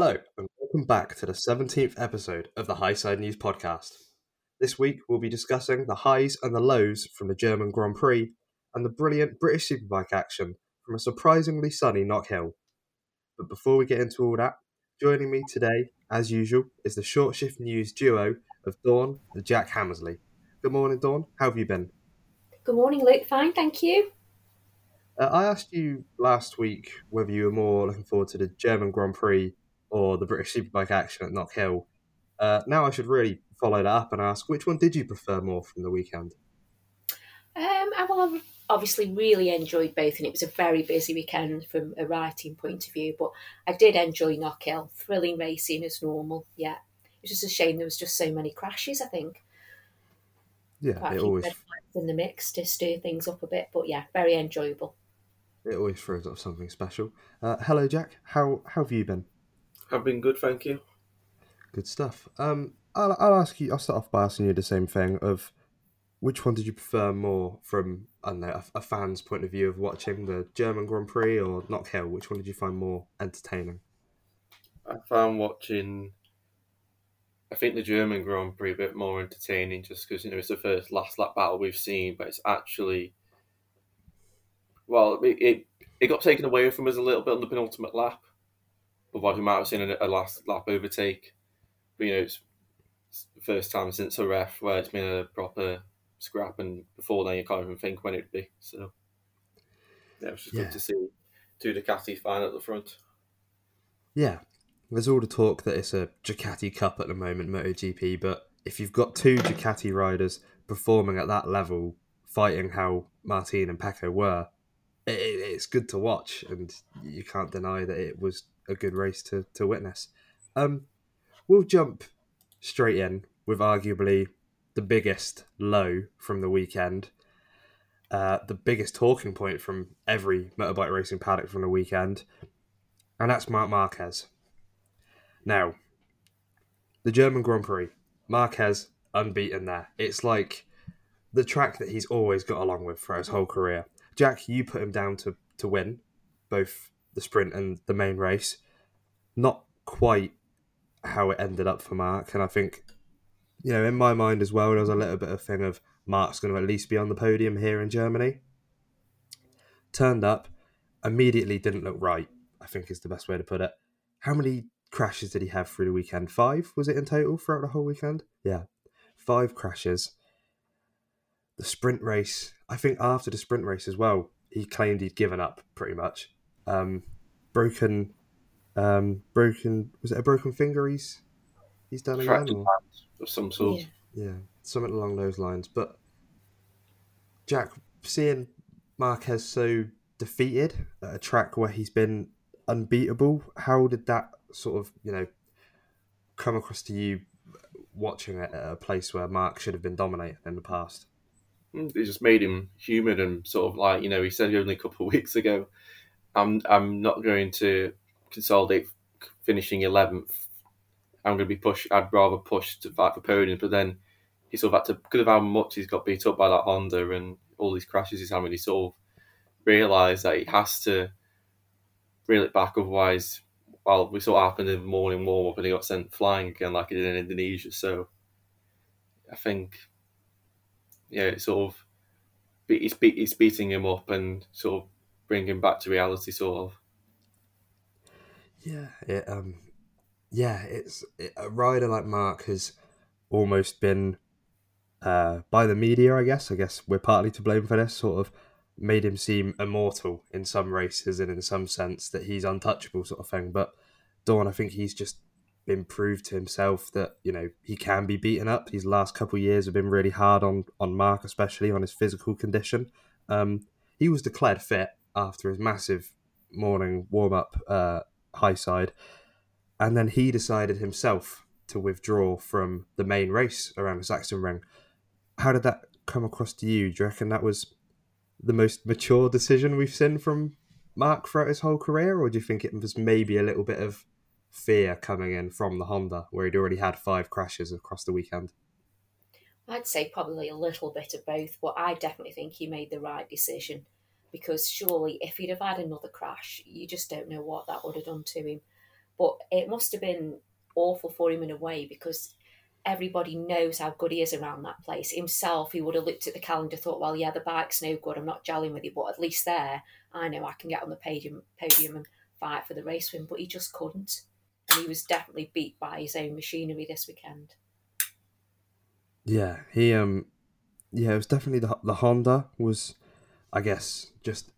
Hello, and welcome back to the 17th episode of the Highside News Podcast. This week, we'll be discussing the highs and the lows from the German Grand Prix and the brilliant British Superbike action from a surprisingly sunny Knockhill. But before we get into all that, joining me today, as usual, is the Short Shift News duo of Dawn and Jack Hammersley. Good morning, Dawn. How have you been? Good morning, Luke. Fine, thank you. Uh, I asked you last week whether you were more looking forward to the German Grand Prix or the British Superbike action at Knockhill. Uh, now I should really follow that up and ask which one did you prefer more from the weekend? Um, I well, I've obviously really enjoyed both, and it was a very busy weekend from a writing point of view. But I did enjoy Knockhill, thrilling racing as normal. Yeah, it's just a shame there was just so many crashes. I think. Yeah, Quite it always in the mix to stir things up a bit, but yeah, very enjoyable. it always throws up something special. Uh, hello, Jack. How how have you been? I've been good, thank you. Good stuff. Um, I'll, I'll ask you. I'll start off by asking you the same thing of which one did you prefer more from I don't know a, a fan's point of view of watching the German Grand Prix or Knockhill? Which one did you find more entertaining? I found watching, I think the German Grand Prix a bit more entertaining just because, you know, it's the first last lap battle we've seen, but it's actually, well, it, it, it got taken away from us a little bit on the penultimate lap. Otherwise, we might have seen a, a last lap overtake. But, you know, it's, it's the first time since a ref where it's been a proper scrap, and before then, you can't even think when it'd be. So, yeah, it was just Yeah. good to see two Ducati fine at the front. Yeah, there's all the talk that it's a Ducati Cup at the moment, MotoGP, but if you've got two Ducati riders performing at that level, fighting how Martin and Pecco were, it- it's good to watch, and you can't deny that it was a good race to, to witness. Um, we'll jump straight in with arguably the biggest low from the weekend. Uh, the biggest talking point from every motorbike racing paddock from the weekend, and that's Marc Marquez. Now, the German Grand Prix, Marquez unbeaten there. It's like the track that he's always got along with for his whole career. Jack, you put him down to, to win both the sprint and the main race. Not quite how it ended up for Marc, and I think, you know, in my mind as well, there was a little bit of thing of Marc's going to at least be on the podium here in Germany. Turned up, immediately didn't look right. I think is the best way to put it. How many crashes did he have through the weekend? Five was it in total throughout the whole weekend? Yeah, five crashes. The sprint race, I think after the sprint race as well, he claimed he'd given up pretty much. Um, broken, um, broken. Was it a broken finger? He's he's done again. Or- of some sort. Yeah. yeah, something along those lines. But Jack, seeing Marquez so defeated at a track where he's been unbeatable, how did that sort of, you know, come across to you watching it at a place where Marc should have been dominating in the past? Mm, It just made him human and sort of like you know he said only a couple of weeks ago, I'm I'm not going to consolidate finishing eleventh. I'm going to be push. I'd rather push to fight for podium, but then he sort of had to because of how much he's got beat up by that Honda and all these crashes he's having. He sort of realised that he has to reel it back, otherwise, well, we saw what happened in the morning warm up and he got sent flying again like he did in Indonesia. So I think yeah, it's sort of be- it's, be- it's beating him up and sort of bringing him back to reality, sort of. Yeah, it, um, yeah, it's it, a rider like Marc has almost been uh, by the media. I guess. I guess we're partly to blame for this. Sort of made him seem immortal in some races and in some sense that he's untouchable, sort of thing. But Dawn, I think he's just been proved to himself that you know he can be beaten up. These last couple of years have been really hard on on Marc, especially on his physical condition. Um, he was declared fit after his massive morning warm up uh, high side, and then he decided himself to withdraw from the main race around the Sachsenring. How did that come across to you? Do you reckon that was the most mature decision we've seen from Marc throughout his whole career, or do you think it was maybe a little bit of fear coming in from the Honda, where he'd already had five crashes across the weekend? I'd say probably a little bit of both, but I definitely think he made the right decision because surely if he'd have had another crash, you just don't know what that would have done to him. But it must have been awful for him in a way because everybody knows how good he is around that place. Himself, he would have looked at the calendar, thought, well, yeah, the bike's no good. I'm not gelling with it, but at least there, I know I can get on the podium, podium and fight for the race win. But he just couldn't, and he was definitely beat by his own machinery this weekend. Yeah, he um, yeah, it was definitely the the Honda was, I guess, just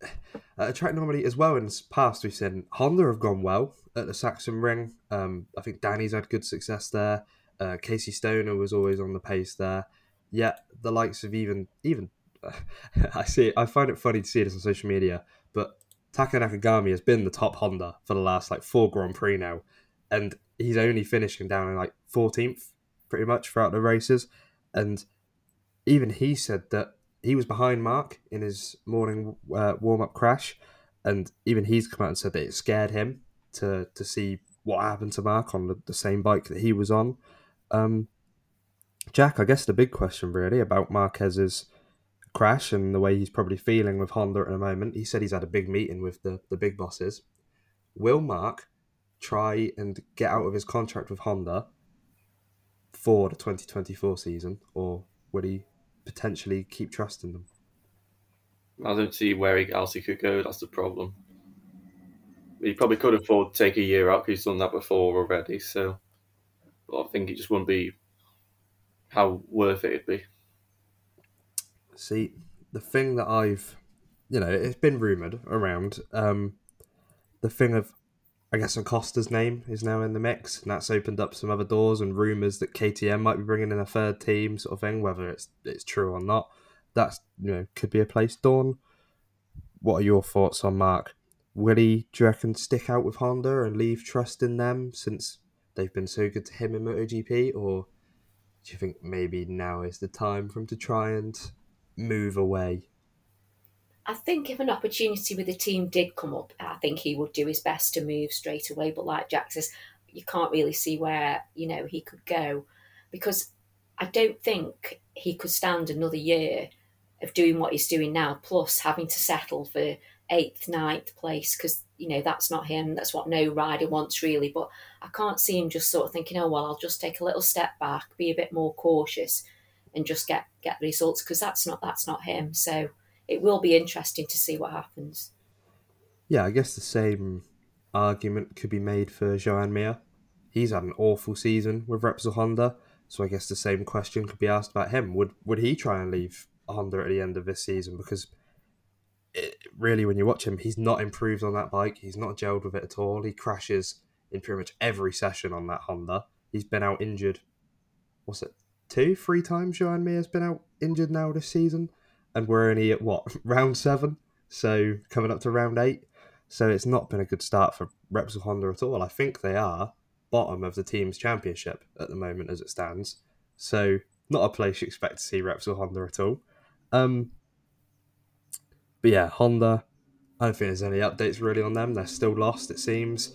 a track normally as well. In the past, we've seen Honda have gone well at the Sachsenring. Um, I think Dani's had good success there. Uh, Casey Stoner was always on the pace there. Yet the likes of even even I see I find it funny to see this on social media, but Taka Nakagami has been the top Honda for the last like four Grand Prix now, and he's only finishing down in like 14th pretty much throughout the races. And even he said that he was behind Marc in his morning uh, warm up crash, and even he's come out and said that it scared him to to see what happened to Marc on the, the same bike that he was on. Um, Jack, I guess the big question really about Marquez's crash and the way he's probably feeling with Honda at the moment. He said he's had a big meeting with the, the big bosses. Will Marc try and get out of his contract with Honda for the 2024 season, or will he potentially keep trusting them? I don't see where else he could go. That's the problem. He probably could afford to take a year out. because He's done that before already. So, but I think it just wouldn't be how worth it it'd be. See, the thing that I've, you know, it's been rumored around. Um, the thing of, I guess, Acosta's name is now in the mix, and that's opened up some other doors and rumors that KTM might be bringing in a third team, sort of thing. Whether it's it's true or not, that's you know could be a place. Dawn, what are your thoughts on Marc? Will he, do you reckon, stick out with Honda and leave trust in them since they've been so good to him in MotoGP, or do you think maybe now is the time for him to try and move away? I think if an opportunity with the team did come up, I think he would do his best to move straight away. But like Jack says, you can't really see where you know he could go because I don't think he could stand another year of doing what he's doing now, plus having to settle for eighth, ninth place because you know that's not him. That's what no rider wants really. But I can't see him just sort of thinking, oh well, I'll just take a little step back, be a bit more cautious, and just get get the results because that's not that's not him. So it will be interesting to see what happens. Yeah, I guess the same argument could be made for Joan Mir. He's had an awful season with Repsol Honda, so I guess the same question could be asked about him. Would would he try and leave Honda at the end of this season? Because it, really, when you watch him, he's not improved on that bike. He's not gelled with it at all. He crashes in pretty much every session on that Honda. He's been out injured. What's it? Two, three times Joan Mir has been out injured now this season, and we're only at what round seven, so coming up to round eight. So it's not been a good start for Repsol Honda at all. I think they are bottom of the team's championship at the moment as it stands. So not a place you expect to see Repsol Honda at all. Um, but yeah, Honda. I don't think there's any updates really on them. They're still lost, it seems.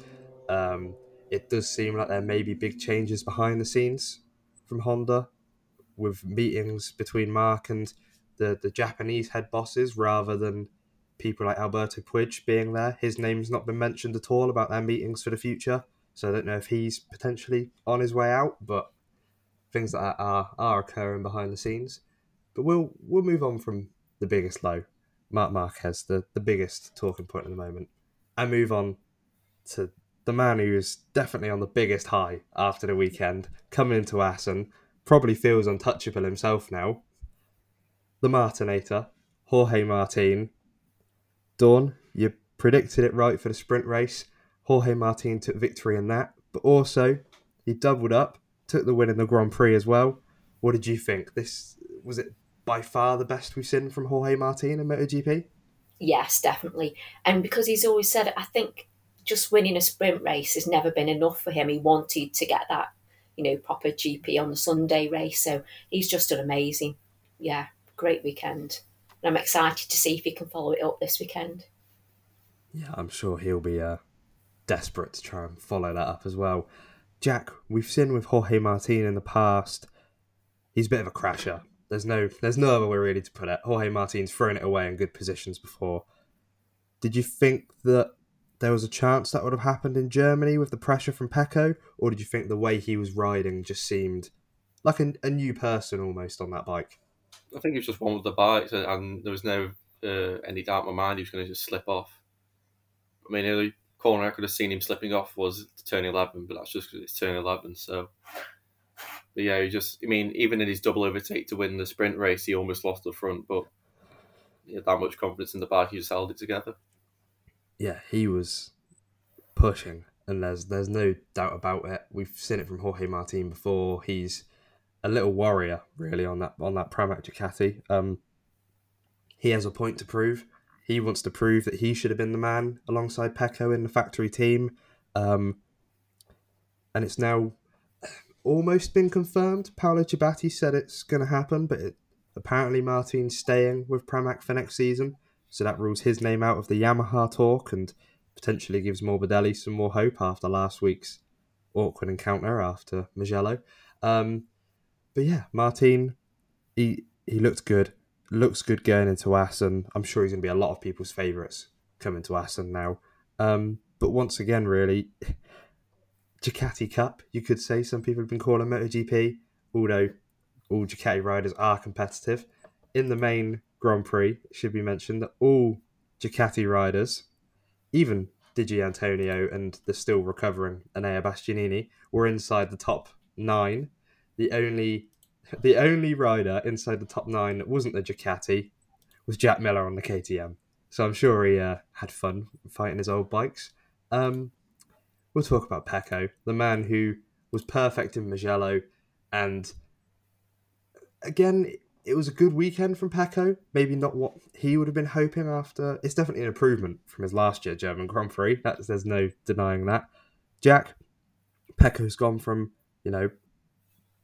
Um, it does seem like there may be big changes behind the scenes from Honda, with meetings between Marc and the the Japanese head bosses rather than people like Alberto Puig being there. His name's not been mentioned at all about their meetings for the future, so I don't know if he's potentially on his way out. But things like that are are occurring behind the scenes. But we'll we'll move on from the biggest low Marc Marquez, the, the biggest talking point at the moment. and move on to the man who's definitely on the biggest high after the weekend, coming into Assen, probably feels untouchable himself now. The Martinator, Jorge Martin. Dawn, you predicted it right for the sprint race. Jorge Martin took victory in that, but also he doubled up, took the win in the Grand Prix as well. What did you think? This was it by far the best we've seen from Jorge Martin in MotoGP? Yes, definitely. And because he's always said, I think just winning a sprint race has never been enough for him. He wanted to get that, you know, proper GP on the Sunday race. So he's just done amazing. Yeah, great weekend. And I'm excited to see if he can follow it up this weekend. Yeah, I'm sure he'll be uh, desperate to try and follow that up as well. Jack, we've seen with Jorge Martin in the past, he's a bit of a crasher. There's no there's no other way really to put it. Jorge Martin's thrown it away in good positions before. Did you think that there was a chance that would have happened in Germany with the pressure from Pecco, or did you think the way he was riding just seemed like a, a new person almost on that bike? I think he was just one with the bikes, and, and there was no uh, any doubt in my mind he was going to just slip off. I mean, the only corner I could have seen him slipping off was turn 11, but that's just because it's turn 11. So, but yeah, he just, I mean, even in his double overtake to win the sprint race, he almost lost the front, but he had that much confidence in the bike, he just held it together. Yeah, he was pushing, and there's there's no doubt about it. We've seen it from Jorge Martin before. He's a little warrior, really, on that on that Pramac Ducati. Um, he has a point to prove. He wants to prove that he should have been the man alongside Pecco in the factory team. Um, and it's now almost been confirmed. Paolo Ciabatti said it's going to happen, but it, apparently Martin's staying with Pramac for next season. So that rules his name out of the Yamaha talk and potentially gives Morbidelli some more hope after last week's awkward encounter after Mugello. Um, but yeah, Martin, he he looked good. Looks good going into Assen. I'm sure he's going to be a lot of people's favourites coming to Assen now. Um, but once again, really, Ducati Cup, you could say some people have been calling MotoGP, although all Ducati riders are competitive. In the main Grand Prix, it should be mentioned that all Ducati riders, even Di Giannantonio and the still recovering Enea Bastianini, were inside the top nine. The only the only rider inside the top nine that wasn't the Ducati was Jack Miller on the KTM. So I'm sure he uh, had fun fighting his old bikes. Um, we'll talk about Pecco, the man who was perfect in Mugello, and again, it was a good weekend from Pecco. Maybe not what he would have been hoping after. It's definitely an improvement from his last year German Grand Prix. That's, there's no denying that. Jack, Pecco's gone from you know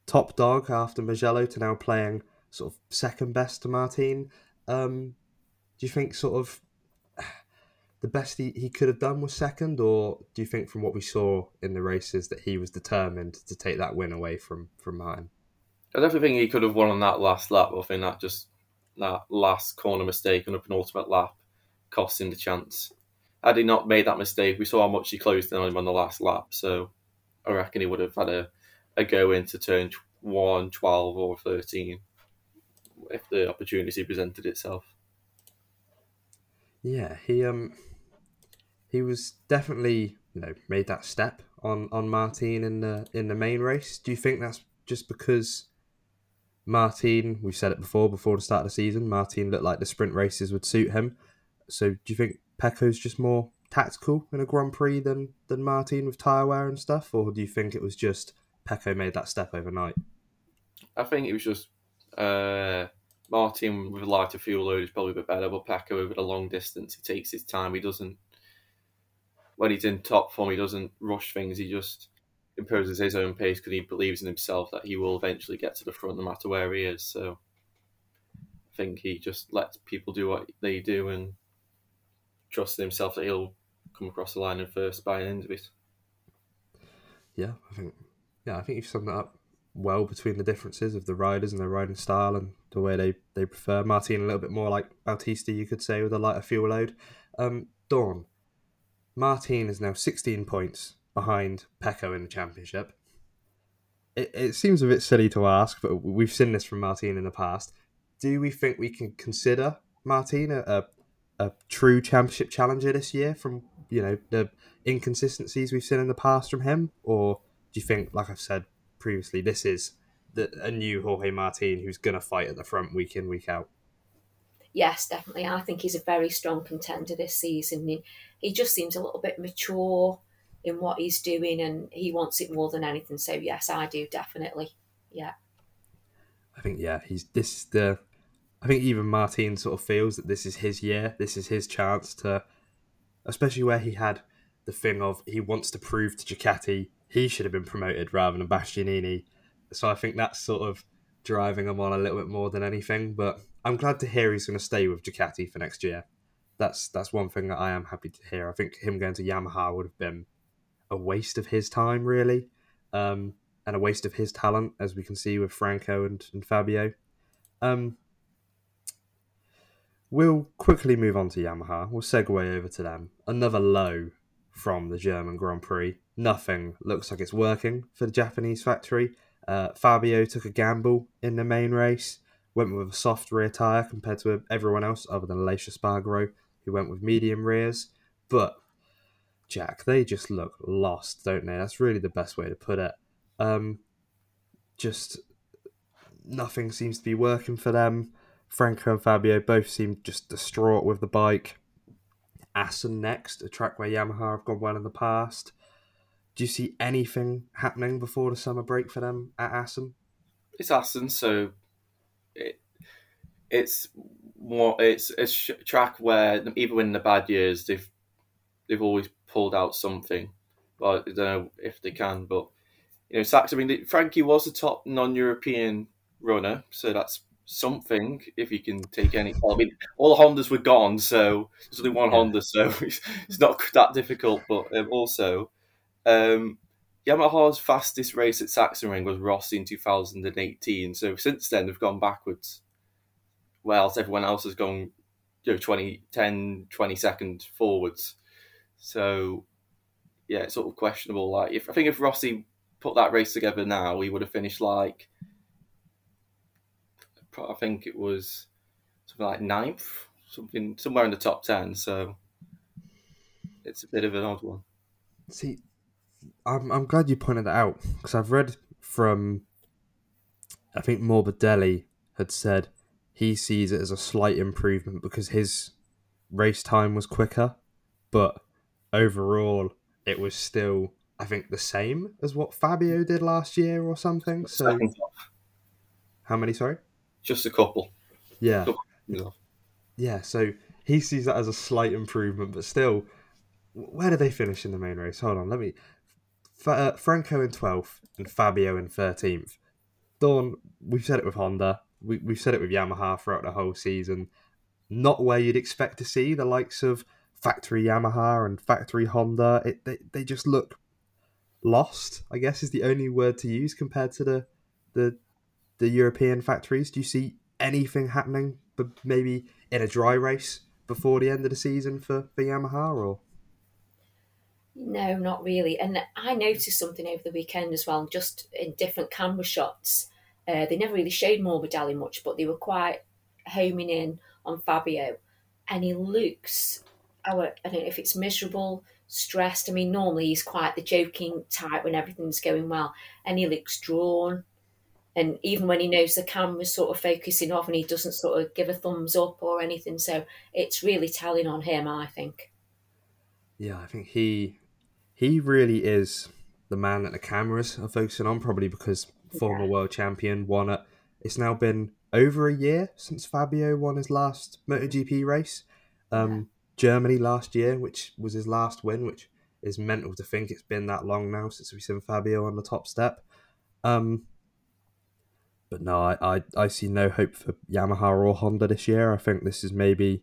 top dog after Mugello to now playing sort of second best to Martin. Um, do you think sort of the best he, he could have done was second, or do you think from what we saw in the races that he was determined to take that win away from from Martin? I definitely think he could have won on that last lap. I think that just that last corner mistake on a penultimate lap cost him the chance. Had he not made that mistake, we saw how much he closed in on him on the last lap. So I reckon he would have had a, a go into turn 1, 12 or 13 if the opportunity presented itself. Yeah, he um he was definitely, you know, made that step on on Martin in the in the main race. Do you think that's just because Martin, we've said it before, before the start of the season, Martin looked like the sprint races would suit him. So do you think Pecco's just more tactical in a Grand Prix than than Martin with tyre wear and stuff, or do you think it was just Pecco made that step overnight? I think it was just uh, Martin with a lighter fuel load is probably a bit better, but Pecco over the long distance, he takes his time. He doesn't, when he's in top form, he doesn't rush things. He just imposes his own pace because he believes in himself that he will eventually get to the front no matter where he is. So I think he just lets people do what they do and trusts in himself that he'll come across the line in first by the end of it. Yeah, I think yeah, I think you've summed that up well between the differences of the riders and their riding style and the way they, they prefer. Martin a little bit more like Bautista, you could say, with a lighter fuel load. Um, Dawn, Martin is now 16 points behind Pecco in the championship. It, it seems a bit silly to ask, but we've seen this from Martin in the past. Do we think we can consider Martin a, a, a true championship challenger this year from you know the inconsistencies we've seen in the past from him, or do you think, like I've said previously, this is the, a new Jorge Martin who's going to fight at the front week in, week out? Yes, definitely. I think he's a very strong contender this season. He, just seems a little bit mature in what he's doing and he wants it more than anything. So, yes, I do definitely. Yeah. I think, yeah, he's this is the. I think even Martin sort of feels that this is his year. This is his chance to, especially where he had the thing of he wants to prove to Ducati he should have been promoted rather than Bastianini. So I think that's sort of driving him on a little bit more than anything. But I'm glad to hear he's going to stay with Ducati for next year. That's that's one thing that I am happy to hear. I think him going to Yamaha would have been a waste of his time, really, um, and a waste of his talent, as we can see with Franco and, and Fabio. Um, we'll quickly move on to Yamaha. We'll segue over to them. Another low from the German Grand Prix. Nothing looks like it's working for the Japanese factory. Uh, Fabio took a gamble in the main race, went with a soft rear tyre compared to everyone else other than Aleix Espargaro, who went with medium rears. But, Jack, they just look lost, don't they? That's really the best way to put it. Um, just nothing seems to be working for them. Franco and Fabio both seem just distraught with the bike. Assen next, a track where Yamaha have gone well in the past. Do you see anything happening before the summer break for them at Assen? It's Assen, so it, it's more it's a track where even in the bad years they've they've always pulled out something. But I don't know if they can, but you know, Sachs. I mean, Frankie was a top non-European runner, so that's something if you can take any. I mean, all the Hondas were gone, so there's only one Honda, so it's, it's not that difficult. But um, also, um, Yamaha's fastest race at Sachsenring was Rossi in 2018. So since then, they've gone backwards. Whilst everyone else has gone, you know, 20, 10, 20 seconds forwards. So, yeah, it's sort of questionable. Like, if I think if Rossi put that race together now, he would have finished like I think it was something like ninth, something somewhere in the top ten. So it's a bit of an odd one. See, I'm I'm glad you pointed that out because I've read from I think Morbidelli had said he sees it as a slight improvement because his race time was quicker, but overall it was still I think the same as what Fabio did last year or something. So how many? Sorry just a couple. Yeah. Yeah, so he sees that as a slight improvement, but still, where do they finish in the main race? Hold on, let me. Uh, Franco in 12th and Fabio in 13th. Dawn, we've said it with Honda, we, we've said it with Yamaha throughout the whole season. Not where you'd expect to see the likes of factory Yamaha and factory Honda. It, they, they just look lost, I guess is the only word to use compared to the the the European factories? Do you see anything happening, but maybe in a dry race before the end of the season for, for Yamaha or? No, not really. And I noticed something over the weekend as well, just in different camera shots. Uh, they never really showed Morbidelli much, but they were quite homing in on Fabio. And he looks, I don't know if it's miserable, stressed. I mean, normally he's quite the joking type when everything's going well. And he looks drawn and even when he knows the camera's sort of focusing off and he doesn't sort of give a thumbs up or anything so it's really telling on him i think yeah i think he he really is the man that the cameras are focusing on probably because former yeah. world champion won it it's now been over a year since fabio won his last MotoGP race um, yeah. germany last year which was his last win which is mental to think it's been that long now since we've seen fabio on the top step um, but no, I, I, I see no hope for Yamaha or Honda this year. I think this is maybe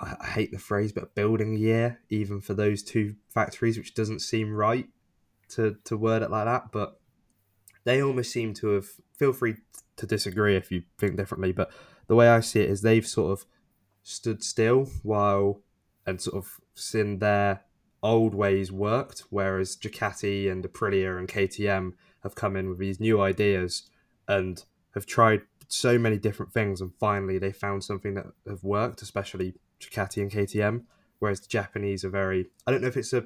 I, hate the phrase, but building year even for those two factories, which doesn't seem right to to word it like that. But they almost seem to have. Feel free to disagree if you think differently, but the way I see it is they've sort of stood still while and sort of seen their old ways worked, whereas Ducati and Aprilia and KTM have come in with these new ideas and have tried so many different things, and finally they found something that have worked, especially Ducati and KTM. Whereas the Japanese are very, I don't know if it's a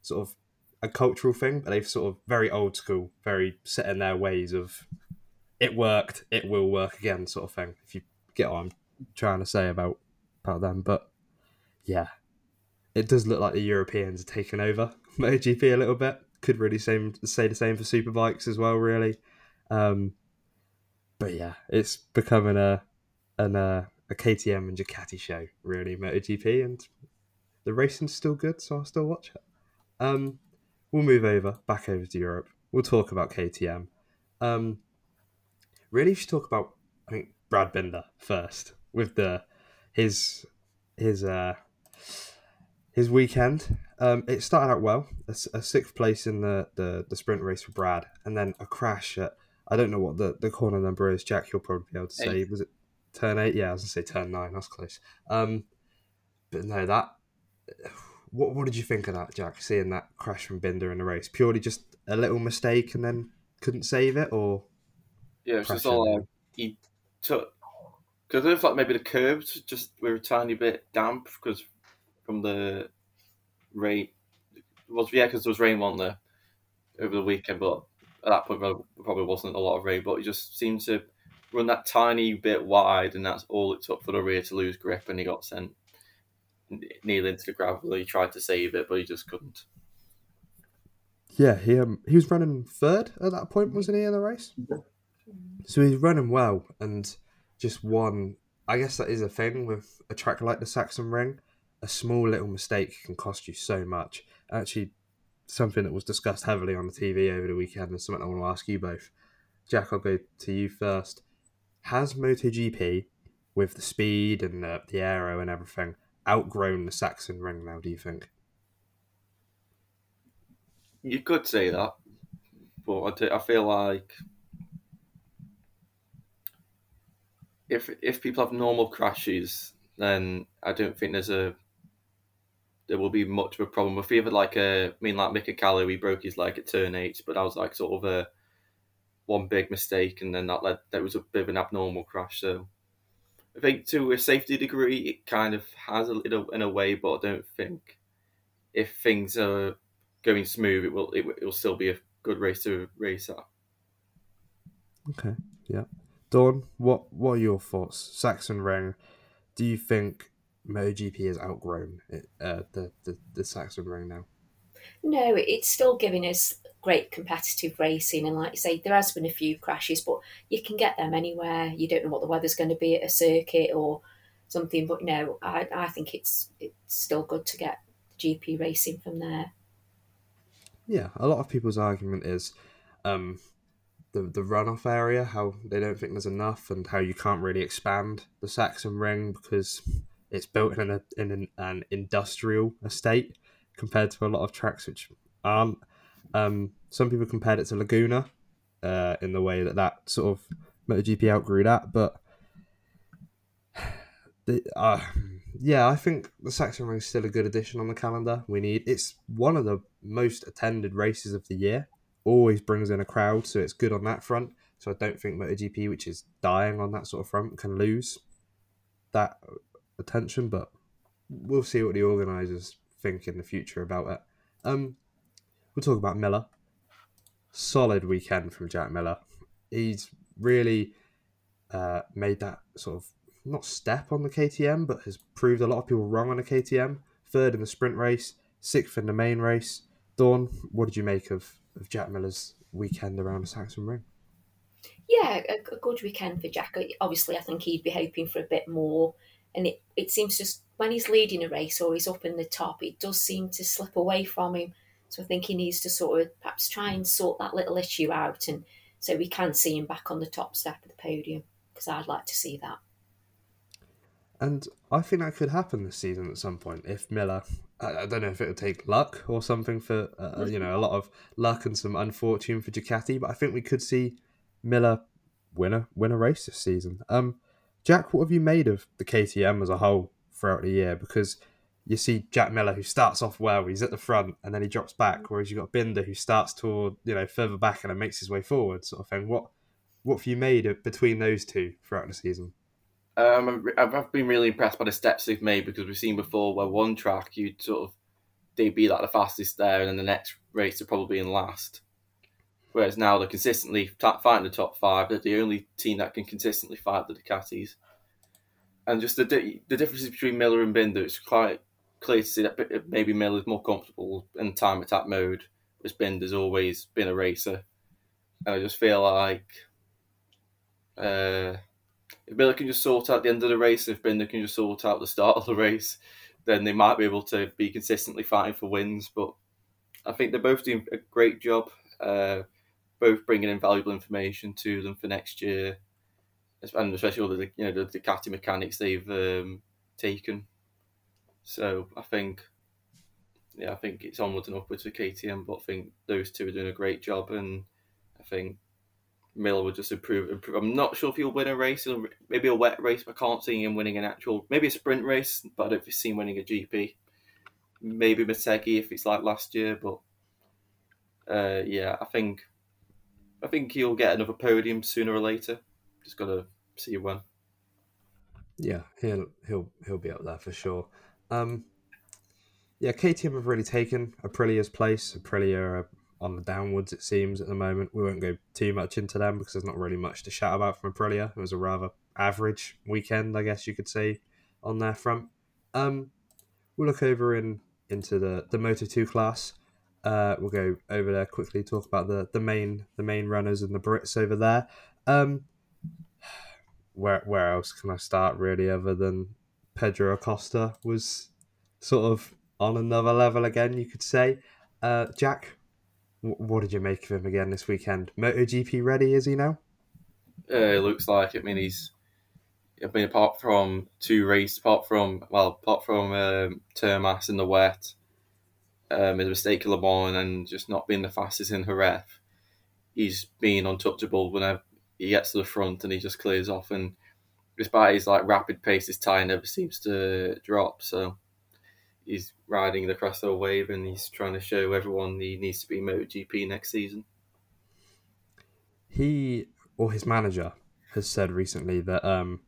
sort of a cultural thing, but they've sort of very old school, very set in their ways of it worked, it will work again, sort of thing. If you get what I'm trying to say about about them, but yeah, it does look like the Europeans are taking over MotoGP a little bit. Could really say, say the same for superbikes as well, really. Um, but yeah, it's becoming a an uh, a KTM and Ducati show, really, MotoGP, and the racing's still good, so I'll still watch it. Um, we'll move over back over to Europe. We'll talk about KTM. Um, really, should talk about I think Brad Binder first with the his his uh his weekend. Um, it started out well, a, a, sixth place in the, the the sprint race for Brad, and then a crash at I don't know what the, the corner number is. Jack, you'll probably be able to say. Eight. Was it turn eight? Yeah, I was gonna say turn nine. That's close. Um, but no, that What what did you think of that, Jack? Seeing that crash from Binder in the race, purely just a little mistake and then couldn't save it, or Yeah, it's just all like he took because it like maybe the curves just were a tiny bit damp because from the rain was yeah because there was rain wasn't there over the weekend, but at that point there probably wasn't a lot of rain, but he just seemed to run that tiny bit wide, and that's all it took for the rear to lose grip, and he got sent nearly into the gravel. He tried to save it, but he just couldn't. yeah, he um, he was running third at that point, wasn't he in the race? So he's running well and just one. I guess that is a thing with a track like the Sachsenring. A small little mistake can cost you so much. Actually, something that was discussed heavily on the TV over the weekend, and something I want to ask you both. Jack, I'll go to you first. Has MotoGP, with the speed and the, the aero and everything, outgrown the Sachsenring now? Do you think? You could say that, but I, feel like if if people have normal crashes, then I don't think there's a there will be much of a problem. If either like uh, a, I mean, like Mika Kallio, he broke his leg at turn eight, but that was like sort of a one big mistake, and then that led that was a bit of an abnormal crash. So I think to a safety degree, it kind of has a little in a way, but I don't think if things are going smooth, it will it, will- it will still be a good race to race at. Okay, yeah. Dawn, what what are your thoughts? Sachsenring, do you think MotoGP has outgrown it, uh, the, the the Sachsenring now? No, it's still giving us great competitive racing, and like you say, there has been a few crashes, but you can get them anywhere. You don't know what the weather's going to be at a circuit or something, but no, I, I think it's it's still good to get GP racing from there. Yeah, a lot of people's argument is um, the the runoff area, how they don't think there's enough, and how you can't really expand the Sachsenring because it's built in, in an, an industrial estate compared to a lot of tracks which aren't. Um, some people compared it to Laguna uh, in the way that that sort of MotoGP outgrew that, but the, uh, yeah, I think the Sachsenring is still a good addition on the calendar. We need it's one of the most attended races of the year. Always brings in a crowd, so it's good on that front. So I don't think MotoGP, which is dying on that sort of front, can lose that attention. But we'll see what the organisers think in the future about it. Um, we'll talk about Miller. Solid weekend from Jack Miller. He's really uh, made that sort of not step on the KTM, but has proved a lot of people wrong on the KTM. Third in the sprint race, sixth in the main race. Dawn, what did you make of, of Jack Miller's weekend around the Sachsenring? Yeah, a, a good weekend for Jack. Obviously, I think he'd be hoping for a bit more, and it, it seems just when he's leading a race or he's up in the top, it does seem to slip away from him. So I think he needs to sort of perhaps try and sort that little issue out, and so we can see him back on the top step of the podium because I'd like to see that. And I think that could happen this season at some point if Miller. I, don't know if it would take luck or something for uh, you know a lot of luck and some unfortune for Ducati, but I think we could see Miller win a win a race this season. Um, Jack, what have you made of the KTM as a whole throughout the year? Because you see Jack Miller who starts off well, he's at the front and then he drops back, whereas you've got Binder who starts toward you know further back and then makes his way forward, sort of thing. What what have you made of, between those two throughout the season? Um, I've I've been really impressed by the steps they've made because we've seen before where one track you'd sort of they'd be like the fastest there, and then the next race they're probably in last. Whereas now they're consistently fighting the top five. They're the only team that can consistently fight the Ducatis. And just the di- the differences between Miller and Binder, it's quite clear to see that maybe Miller's more comfortable in time attack mode, whereas Binder's always been a racer. And I just feel like uh, if Miller can just sort out the end of the race, if Binder can just sort out the start of the race, then they might be able to be consistently fighting for wins. But I think they're both doing a great job, uh, both bringing in valuable information to them for next year, and especially all the you know the Ducati mechanics they've um, taken. So I think, yeah, I think it's onwards and upwards for KTM. But I think those two are doing a great job, and I think Miller will just improve, improve. I'm not sure if he'll win a race, maybe a wet race, but I can't see him winning an actual, maybe a sprint race, but I don't see him winning a GP. maybe Motegi if it's like last year, but uh, yeah, I think I think he'll get another podium sooner or later. Just gotta see when. Yeah, he'll he'll he'll be up there for sure. Um, yeah, KTM have really taken Aprilia's place. Aprilia are on the downwards, it seems, at the moment. We won't go too much into them because there's not really much to shout about from Aprilia. It was a rather average weekend, I guess you could say, on their front. Um, we'll look over in into the the Moto Two class. Uh, we'll go over there quickly, talk about the, the main the main runners and the Brits over there. Um, where where else can I start really, other than Pedro Acosta was sort of on another level again, you could say. Uh, Jack, w- what did you make of him again this weekend? MotoGP ready is he now? Uh, it looks like. I mean, he's. I mean, apart from two races, apart from well, apart from um, Termas in the wet, um, his mistake at Le Mans and just not being the fastest in Jerez, he's been untouchable whenever he gets to the front and he just clears off. And despite his like rapid pace, his tire never seems to drop. So he's riding the crossover wave and he's trying to show everyone he needs to be MotoGP next season. He or his manager has said recently that um,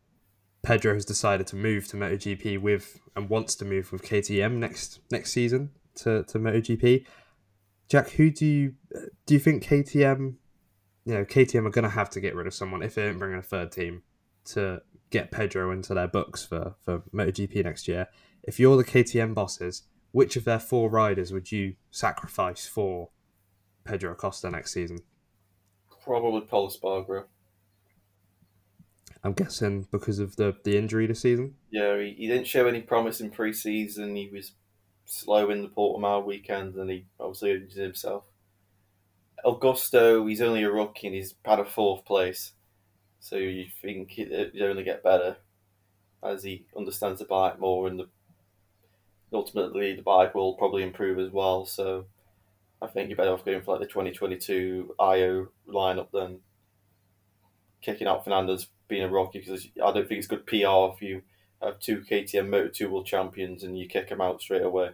Pedro has decided to move to MotoGP with and wants to move with KTM next next season to, to MotoGP. Jack, who do you do you think KTM? You know, KTM are going to have to get rid of someone if they don't bring in a third team to get Pedro into their books for for MotoGP next year. If you're the KTM bosses, which of their four riders would you sacrifice for Pedro Acosta next season? Probably Pol Espargaro. I'm guessing because of the, the injury this season. Yeah, he, he didn't show any promise in pre-season. He was slow in the Portimao weekend, and he obviously injured himself. Augusto, he's only a rookie, and he's had a fourth place, so you think he'd only get better as he understands the bike more, and the, ultimately the bike will probably improve as well. So I think you're better off going for like the 2022 IO lineup than kicking out Fernandez being a rookie because I don't think it's good PR if you have two KTM Moto 2 World Champions and you kick them out straight away.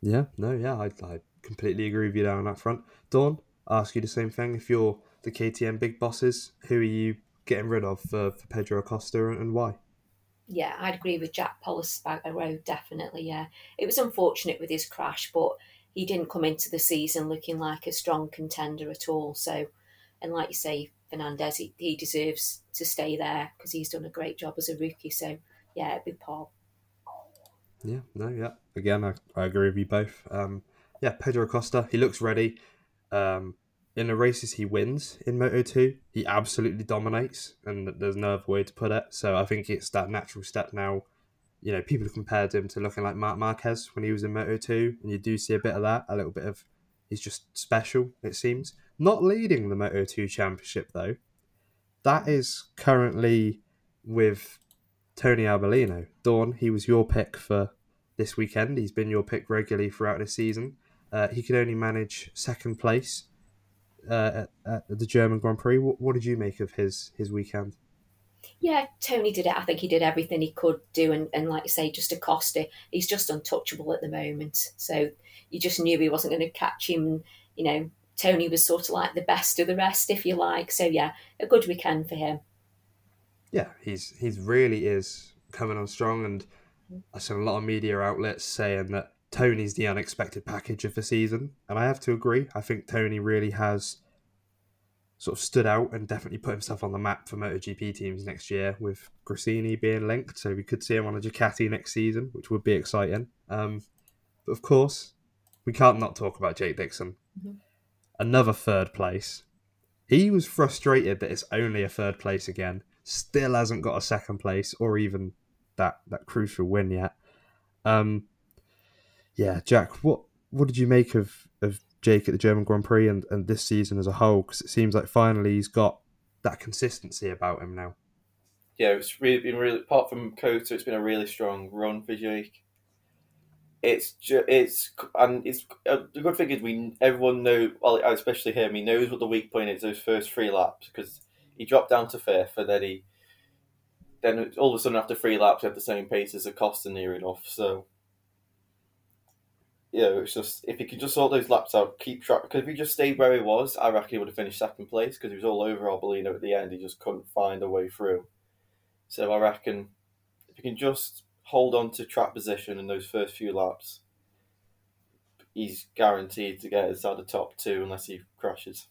Yeah, no, yeah, I, I completely agree with you there on that front. Dawn, I'll ask you the same thing. If you're the KTM big bosses, who are you getting rid of for, for Pedro Acosta and why? Yeah, I'd agree with Jack Pol Espargaro, definitely, yeah. It was unfortunate with his crash, but he didn't come into the season looking like a strong contender at all. So, and like you say, Fernandez, he, he deserves to stay there because he's done a great job as a rookie. So, yeah, it'd be Pol. Yeah, no, yeah. Again, I, I agree with you both. Um, yeah, Pedro Acosta, he looks ready. Um, in the races he wins in Moto 2, he absolutely dominates, and there's no other way to put it. So I think it's that natural step now. You know, people have compared him to looking like Marc Marquez when he was in Moto 2, and you do see a bit of that, a little bit of he's just special, it seems. Not leading the Moto 2 championship, though. That is currently with Tony Arbolino. Dawn, he was your pick for this weekend. He's been your pick regularly throughout the season. Uh, he could only manage second place uh, at, at, the German Grand Prix. What, what, did you make of his his weekend? Yeah, Tony did it. I think he did everything he could do, and, and like you say, just Acosta, he's just untouchable at the moment. So you just knew he wasn't going to catch him. You know, Tony was sort of like the best of the rest, if you like. So yeah, a good weekend for him. Yeah, he's he's really is coming on strong, and I saw a lot of media outlets saying that Tony's the unexpected package of the season, and I have to agree. I think Tony really has sort of stood out and definitely put himself on the map for MotoGP teams next year with Gresini being linked, so we could see him on a Ducati next season, which would be exciting. Um, but of course, we can't not talk about Jake Dixon. Mm-hmm. Another third place. He was frustrated that it's only a third place again. Still hasn't got a second place or even that that crucial win yet. Um, yeah, Jack, what what did you make of of Jake at the German Grand Prix and, and this season as a whole? Because it seems like finally he's got that consistency about him now. Yeah, it's really been really apart from COTA, it's been a really strong run for Jake it's ju- it's and it's uh, the good thing is we everyone know well especially him he knows what the weak point is those first three laps because he dropped down to fifth and then he then all of a sudden after three laps he had the same pace as Acosta near enough so you know, it's just if he could just sort those laps out, keep track. Because if he just stayed where he was, I reckon he would have finished second place because he was all over Arbolino at the end. He just couldn't find a way through. So I reckon if he can just hold on to track position in those first few laps, he's guaranteed to get inside the top two unless he crashes.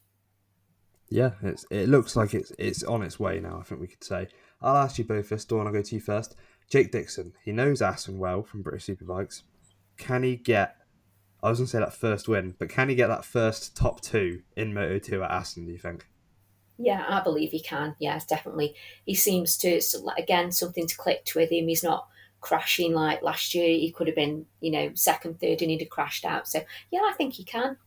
Yeah, it's it looks like it's it's on its way now. I think we could say. I'll ask you both this. Dawn, I'll go to you first. Jake Dixon, he knows Assen well from British Superbikes. Can he get? I was going to say that first win, but can he get that first top two in Moto Two at Assen? Do you think? Yeah, I believe he can. Yes, definitely. He seems to again something to click with him. He's not crashing like last year. He could have been, you know, second, third, and he'd have crashed out. So yeah, I think he can.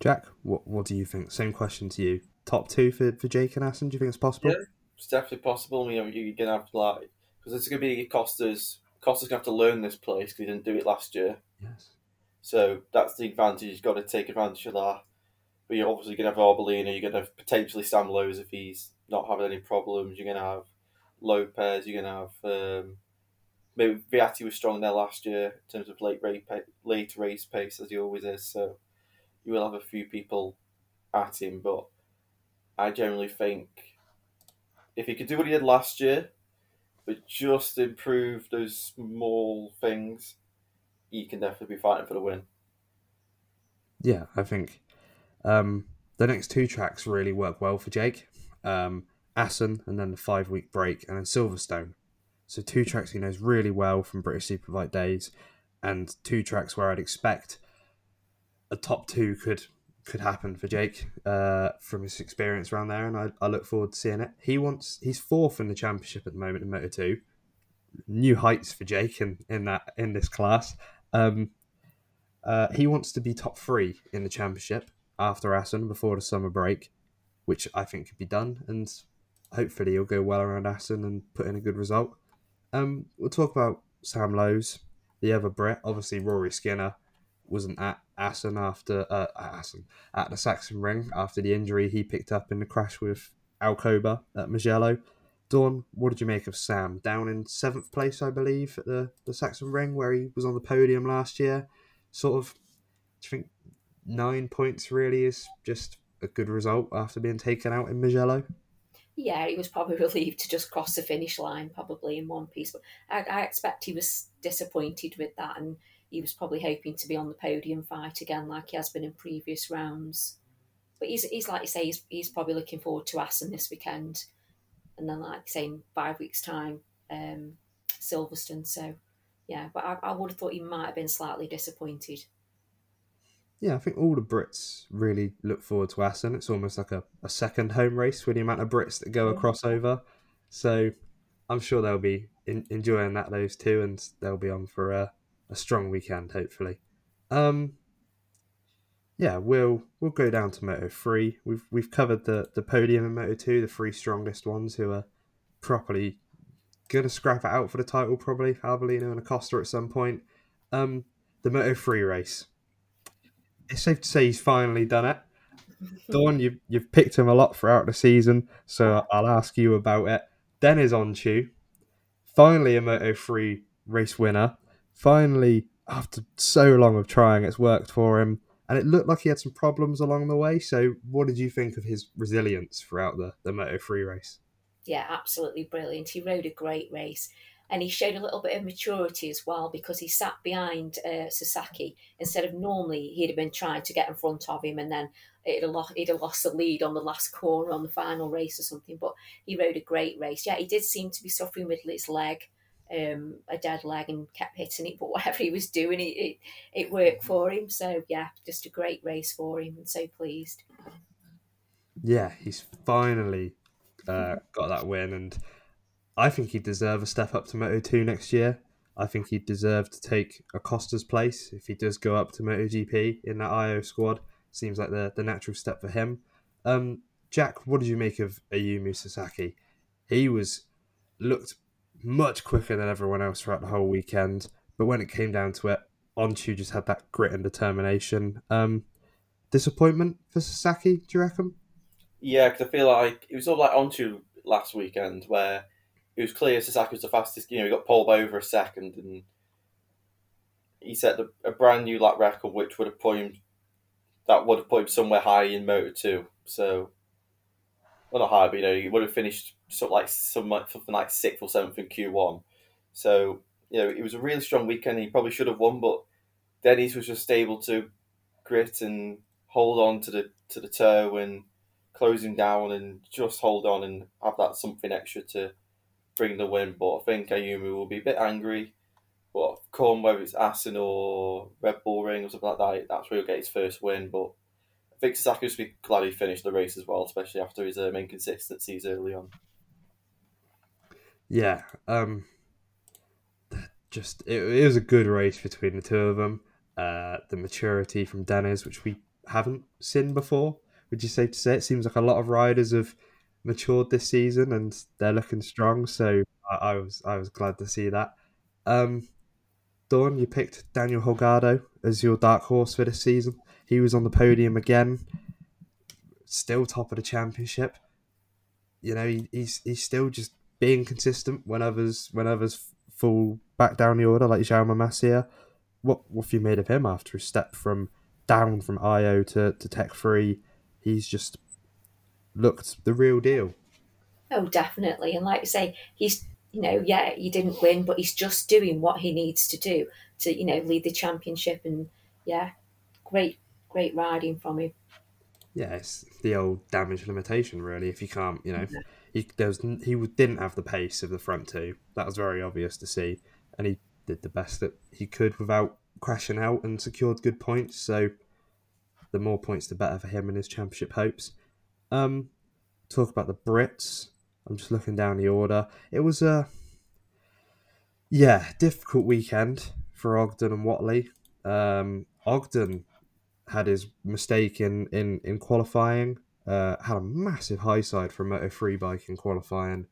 Jack, what what do you think? Same question to you. Top two for, for Jake and Assen. Do you think it's possible? Yeah, it's definitely possible. You know, you're gonna have like because it's gonna be Costa's. Costa's gonna have to learn this place because he didn't do it last year. Yes. So that's the advantage. You've got to take advantage of that. But you're obviously going to have Arbolino. You're going to have potentially Sam Lowes if he's not having any problems. You're going to have Lopez. You're going to have um, maybe Vietti was strong there last year in terms of late race late race pace as he always is. So you will have a few people at him, but I generally think if he could do what he did last year, but just improve those small things, he can definitely be fighting for the win. Yeah, I think um, the next two tracks really work well for Jake. Um, Assen and then the five week break, and then Silverstone. So two tracks he knows really well from British Superbike days, and two tracks where I'd expect a top two could could happen for Jake uh, from his experience around there, and I, I look forward to seeing it. He wants he's fourth in the championship at the moment in Moto Two, new heights for Jake in, in that in this class. Um, uh, he wants to be top three in the championship after Assen before the summer break, which I think could be done, and hopefully he'll go well around Assen and put in a good result. Um, we'll talk about Sam Lowes, the other Brit. Obviously, Rory Skinner wasn't at Assen after uh, Assen at the Sachsenring after the injury he picked up in the crash with Alcoba at Mugello. Dawn, what did you make of Sam? Down in seventh place, I believe, at the, the Sachsenring, where he was on the podium last year. Sort of, do you think nine points really is just a good result after being taken out in Mugello? Yeah, he was probably relieved to just cross the finish line, probably in one piece. But I, I expect he was disappointed with that, and he was probably hoping to be on the podium fight again, like he has been in previous rounds. But he's, he's like you say, he's, he's probably looking forward to Assen this weekend and then like say in five weeks' time, um, Silverstone. So yeah, but I, I would have thought he might have been slightly disappointed. Yeah, I think all the Brits really look forward to Assen. It's almost like a, a second home race with the amount of Brits that go across over. So I'm sure they'll be in, enjoying that, those two, and they'll be on for a, a strong weekend, hopefully. Um, yeah, we'll we'll go down to Moto three. We've we've covered the, the podium in Moto two, the three strongest ones who are properly gonna scrap it out for the title, probably Arbolino and Acosta at some point. Um, the Moto three race. It's safe to say he's finally done it. Dawn, you've you've picked him a lot throughout the season, so I'll ask you about it. Deniz Öncü, finally a Moto three race winner. Finally, after so long of trying, it's worked for him and it looked like he had some problems along the way. So, what did you think of his resilience throughout the the Moto Three race? Yeah, absolutely brilliant. He rode a great race, and he showed a little bit of maturity as well because he sat behind uh, Sasaki instead of normally he'd have been trying to get in front of him, and then he'd have, lost, he'd have lost the lead on the last corner on the final race or something. But he rode a great race. Yeah, he did seem to be suffering with his leg um, a dead leg and kept hitting it. But whatever he was doing, it, it, it worked for him. So yeah, just a great race for him, and so pleased. Yeah, he's finally uh, got that win, and I think he'd deserve a step up to Moto Two next year. I think he'd deserve to take Acosta's place if he does go up to MotoGP in that Ajo squad. Seems like the the natural step for him. Um, Jack, what did you make of Ayumu Sasaki? He was looked much quicker than everyone else throughout the whole weekend. But when it came down to it, Öncü just had that grit and determination. Um, disappointment for Sasaki, do you reckon? Yeah, because I feel like it was all like Öncü last weekend where it was clear Sasaki was the fastest. You know, he got pulled over a second, and he set the, a brand new lap record, which would have put him that would have put him somewhere high in Moto Two. So, well, not high, but you know, he would have finished something like something like sixth or seventh in Q one. So, you know, it was a really strong weekend. He probably should have won, but Dennis was just able to grit and hold on to the to the toe and close him down and just hold on and have that something extra to bring the win. But I think Ayumu will be a bit angry. But come whether it's Assen or Red Bull Ring or something like that, that's where he'll get his first win. But I think Sasaki will be glad he finished the race as well, especially after his um, inconsistencies early on. Yeah, um, That just it, it was a good race between the two of them. Uh, the maturity from Dennis, which we haven't seen before. Would you say to say it seems like a lot of riders have matured this season and they're looking strong. So I, I was I was glad to see that. Um, Dawn, you picked Daniel Holgado as your dark horse for this season. He was on the podium again, still top of the championship. You know, he, he's he's still just being consistent when others when others fall back down the order, like Jaume Masia. What what have you made of him after his step from down from Ajo to, to Tech3? He's just looked the real deal. Oh, definitely. And like you say, he's you know, yeah, he didn't win, but he's just doing what he needs to do to, you know, lead the championship. And yeah, great, great riding from him. Yeah, it's the old damage limitation, really. If you can't, you know, he there was, he didn't have the pace of the front two. That was very obvious to see, and he did the best that he could without crashing out and secured good points. So, the more points, the better for him and his championship hopes. Um, talk about the Brits. I'm just looking down the order. It was a yeah difficult weekend for Ogden and Whatley. Um, Ogden had his mistake in in in qualifying. Uh, had a massive high side for Moto Three bike in qualifying.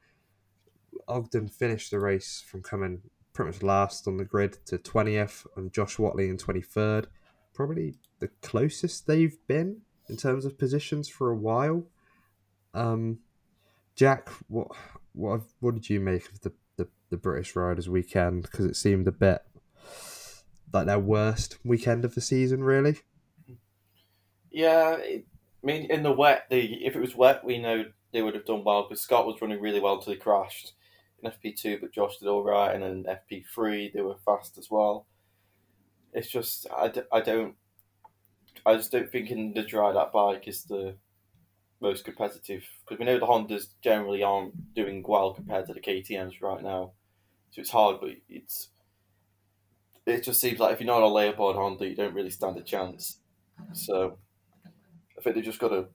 Ogden finished the race from coming pretty much last on the grid to 20th, and Josh Whatley in 23rd. Probably the closest they've been in terms of positions for a while. Um, Jack, what what what did you make of the the, the British Riders weekend? Because it seemed a bit like their worst weekend of the season, really. Yeah, it, I mean, in the wet, the if it was wet, we know they would have done well because Scott was running really well until he crashed in FP two, but Josh did all right, and then FP three they were fast as well. It's just I, d- I don't I just don't think in the dry that bike is the most competitive because we know the Hondas generally aren't doing well compared to the KTM's right now, so it's hard. But it's it just seems like if you're not a Leopard Honda, you don't really stand a chance. So I think they've just got to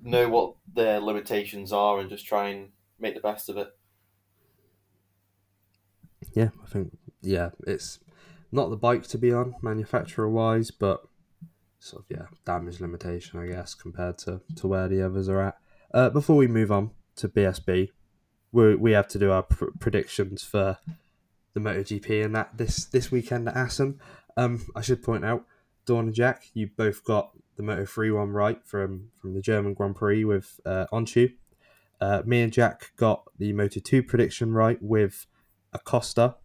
know what their limitations are and just try and make the best of it. Yeah, I think yeah, it's not the bike to be on manufacturer wise, but sort of yeah damage limitation, I guess, compared to, to where the others are at. Uh, before we move on to BSB, we we have to do our pr- predictions for the MotoGP and that this this weekend at Assen. Um, I should point out, Dawn and Jack, you both got the Moto Three one right from from the German Grand Prix with uh, Öncü. Uh, me and Jack got the Moto Two prediction right with Acosta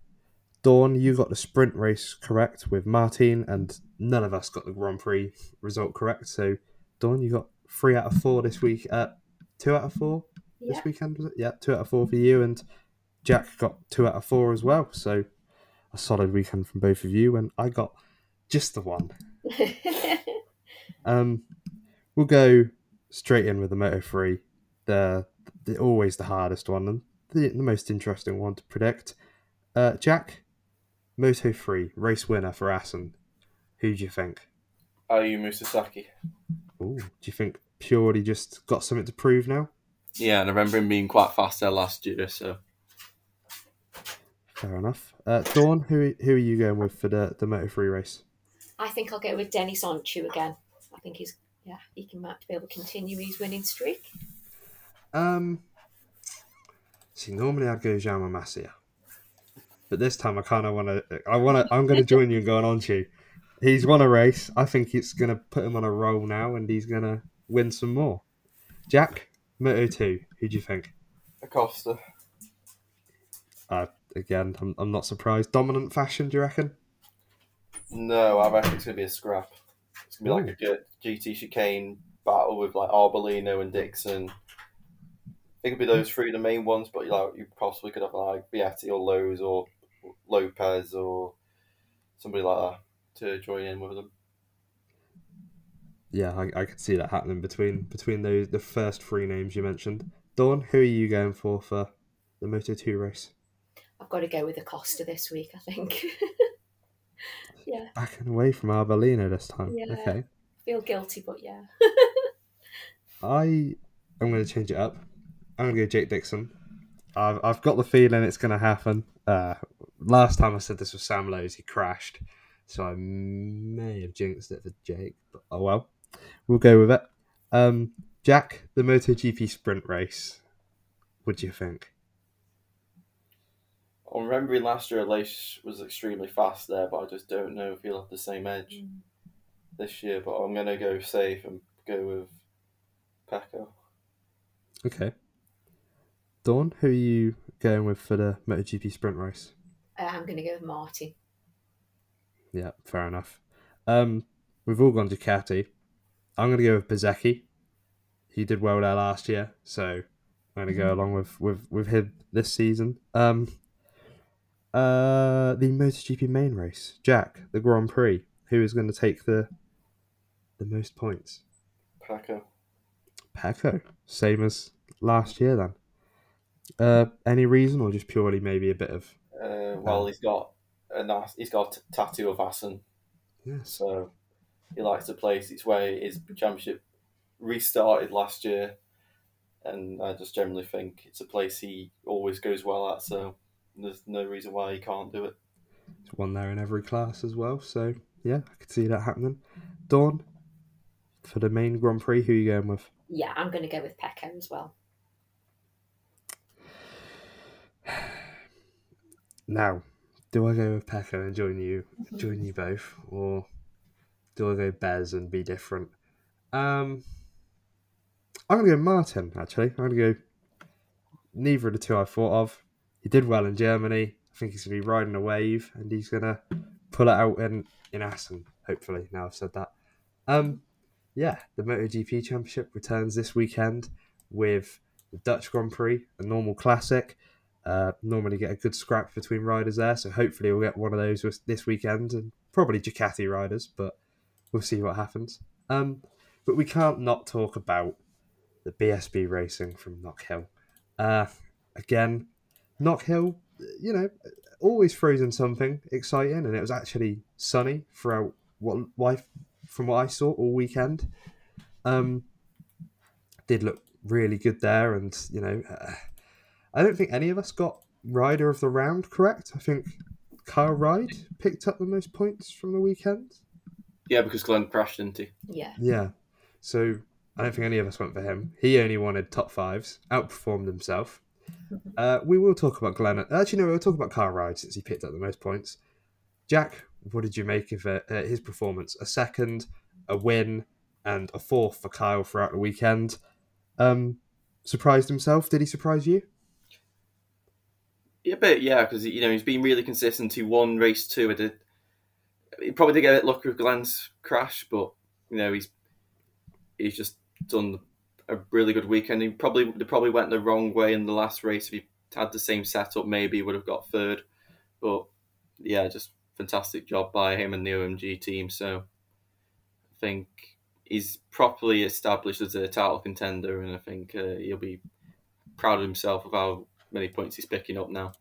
Dawn, you got the sprint race correct with Martin, and none of us got the Grand Prix result correct. So, Dawn, you got three out of four this week. Uh, two out of four Yeah. this weekend, was it? Yeah, two out of four for you, and Jack got two out of four as well. So, a solid weekend from both of you, and I got just the one. Um, we'll go straight in with the Moto 3. The, the always the hardest one and the, the most interesting one to predict. Uh, Jack, Moto 3 race winner for Assen. Who do you think? Ayumu Sasaki. Ooh, do you think purely just got something to prove now? Yeah, and I remember him being quite fast there last year, so Fair enough. Uh, Dawn, who who are you going with for the the Moto 3 race? I think I'll go with Deniz Öncü again. I think he's yeah he can match be able to continue his winning streak. Um, see, normally I'd go Jaume Masia, but this time I kind of want to. I want to. I'm going to join you and going on to. He's won a race. I think it's going to put him on a roll now, and he's going to win some more. Jack, Moto Two. Who do you think? Acosta. Uh, again, I'm, I'm not surprised. Dominant fashion, do you reckon? No, I reckon it's gonna be a scrap. It's gonna be like a G- GT chicane battle with like Arbolino and Dixon. I think it'd be those three the main ones, but like you possibly could have like Vietti or Lowes or Lopez or somebody like that to join in with them. Yeah, I, I could see that happening between between those the first three names you mentioned. Dawn, who are you going for for the Moto Two race? I've got to go with Acosta this week, I think. yeah, Backing away from Arbolino this time. Yeah. Okay. feel guilty, but yeah. I am going to change it up. I'm going to go Jake Dixon. I've, I've got the feeling it's going to happen. Uh, last time I said this was Sam Lowes, he crashed. So I may have jinxed it for Jake, but oh well. We'll go with it. Um, Jack, the MotoGP sprint race. What do you think? I'm remembering last year, Lace was extremely fast there, but I just don't know if he'll have the same edge this year. But I'm gonna go safe and go with Pecco. Okay. Dawn, who are you going with for the MotoGP sprint race? Uh, I'm going to go with Marty. Yeah, fair enough. Um, we've all gone Ducati. I'm going to go with Bezzecchi. He did well there last year, so I'm going to go along with, with, with him this season. Um, uh, the MotoGP main race, Jack, the Grand Prix. Who is going to take the the most points? Pecco. Pecco, same as last year then. Uh, any reason, or just purely maybe a bit of Uh, well, he's got a nice, he's got a tattoo of Assen, yes, so he likes the place. It's where his championship restarted last year, and I just generally think it's a place he always goes well at. So there's no reason why he can't do it. It's one there in every class as well. So yeah, I could see that happening. Dawn, for the main Grand Prix, who are you going with? Yeah, I'm going to go with Pecco as well. Now, do I go with Pecco and join you, join you both, or do I go Bez and be different? Um, I'm gonna go Martin. Actually, I'm gonna go. Neither of the two I thought of. He did well in Germany. I think he's gonna be riding a wave, and he's gonna pull it out in in Assen. Hopefully, now I've said that. Um, yeah, the MotoGP Championship returns this weekend with the Dutch Grand Prix, a normal classic. Uh, normally get a good scrap between riders there, so hopefully we'll get one of those this weekend, and probably Ducati riders, but we'll see what happens. Um, but we can't not talk about the BSB racing from Knockhill. Uh, again, Knockhill, you know, always throws in something exciting, and it was actually sunny throughout what life from what I saw all weekend. Um, did look really good there, and you know, uh, I don't think any of us got rider of the round correct. I think Kyle Ryde picked up the most points from the weekend. Yeah, because Glenn crashed, didn't he? Yeah. Yeah, so I don't think any of us went for him. He only wanted top fives, outperformed himself. Uh, we will talk about Glenn. Actually, no, we'll talk about Kyle Ryde since he picked up the most points. Jack, what did you make of uh, uh, his performance? A second, a win, and a fourth for Kyle throughout the weekend. Um, surprised himself? Did he surprise you? Yeah, a bit, yeah, because you know he's been really consistent. He won race two. I did. He probably did get a bit lucky with Glenn's crash, but you know he's he's just done a really good weekend. He probably they probably went the wrong way in the last race. If he had the same setup, maybe he would have got third. But yeah, just fantastic job by him and the OMG team. So I think he's properly established as a title contender, and I think uh, he'll be proud of himself of how many points he's picking up now.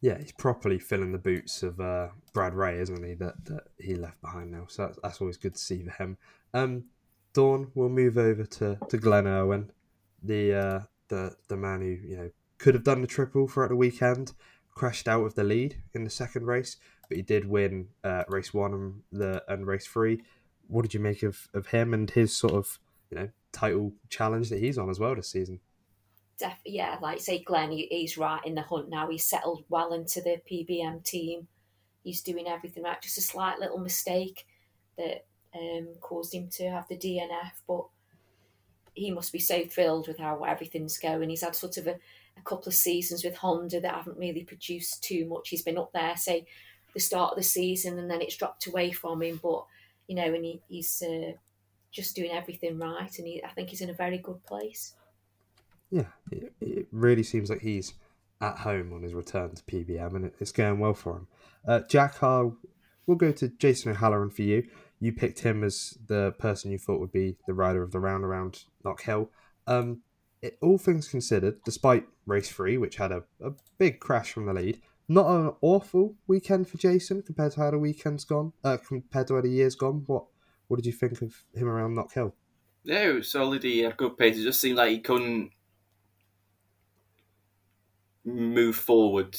Yeah, he's properly filling the boots of uh, Brad Ray, isn't he? That, that he left behind now. So that's, that's always good to see for him. Um, Dawn, we'll move over to, to Glenn Irwin, the uh, the the man who you know could have done the triple throughout the weekend, crashed out of the lead in the second race, but he did win uh, race one and the and race three. What did you make of, of him and his sort of you know title challenge that he's on as well this season? Def- yeah, like say Glenn, he, he's right in the hunt now. He's settled well into the PBM team. He's doing everything right. Just a slight little mistake that um, caused him to have the DNF, but he must be so thrilled with how everything's going. He's had sort of a, a couple of seasons with Honda that haven't really produced too much. He's been up there, say, the start of the season, and then it's dropped away from him. But you know, and he, he's uh, just doing everything right, and he, I think he's in a very good place. Yeah, it, it really seems like he's at home on his return to PBM, and it's going well for him. Uh, Jack, I'll, we'll go to Jason O'Halloran for you. You picked him as the person you thought would be the rider of the round around Knockhill. Um, it, all things considered, despite race three, which had a, a big crash from the lead, not an awful weekend for Jason compared to how the weekend's gone, uh, compared to how the year's gone. What what did you think of him around Knockhill? Yeah, it was solid. He had good pace. It just seemed like he couldn't move forward.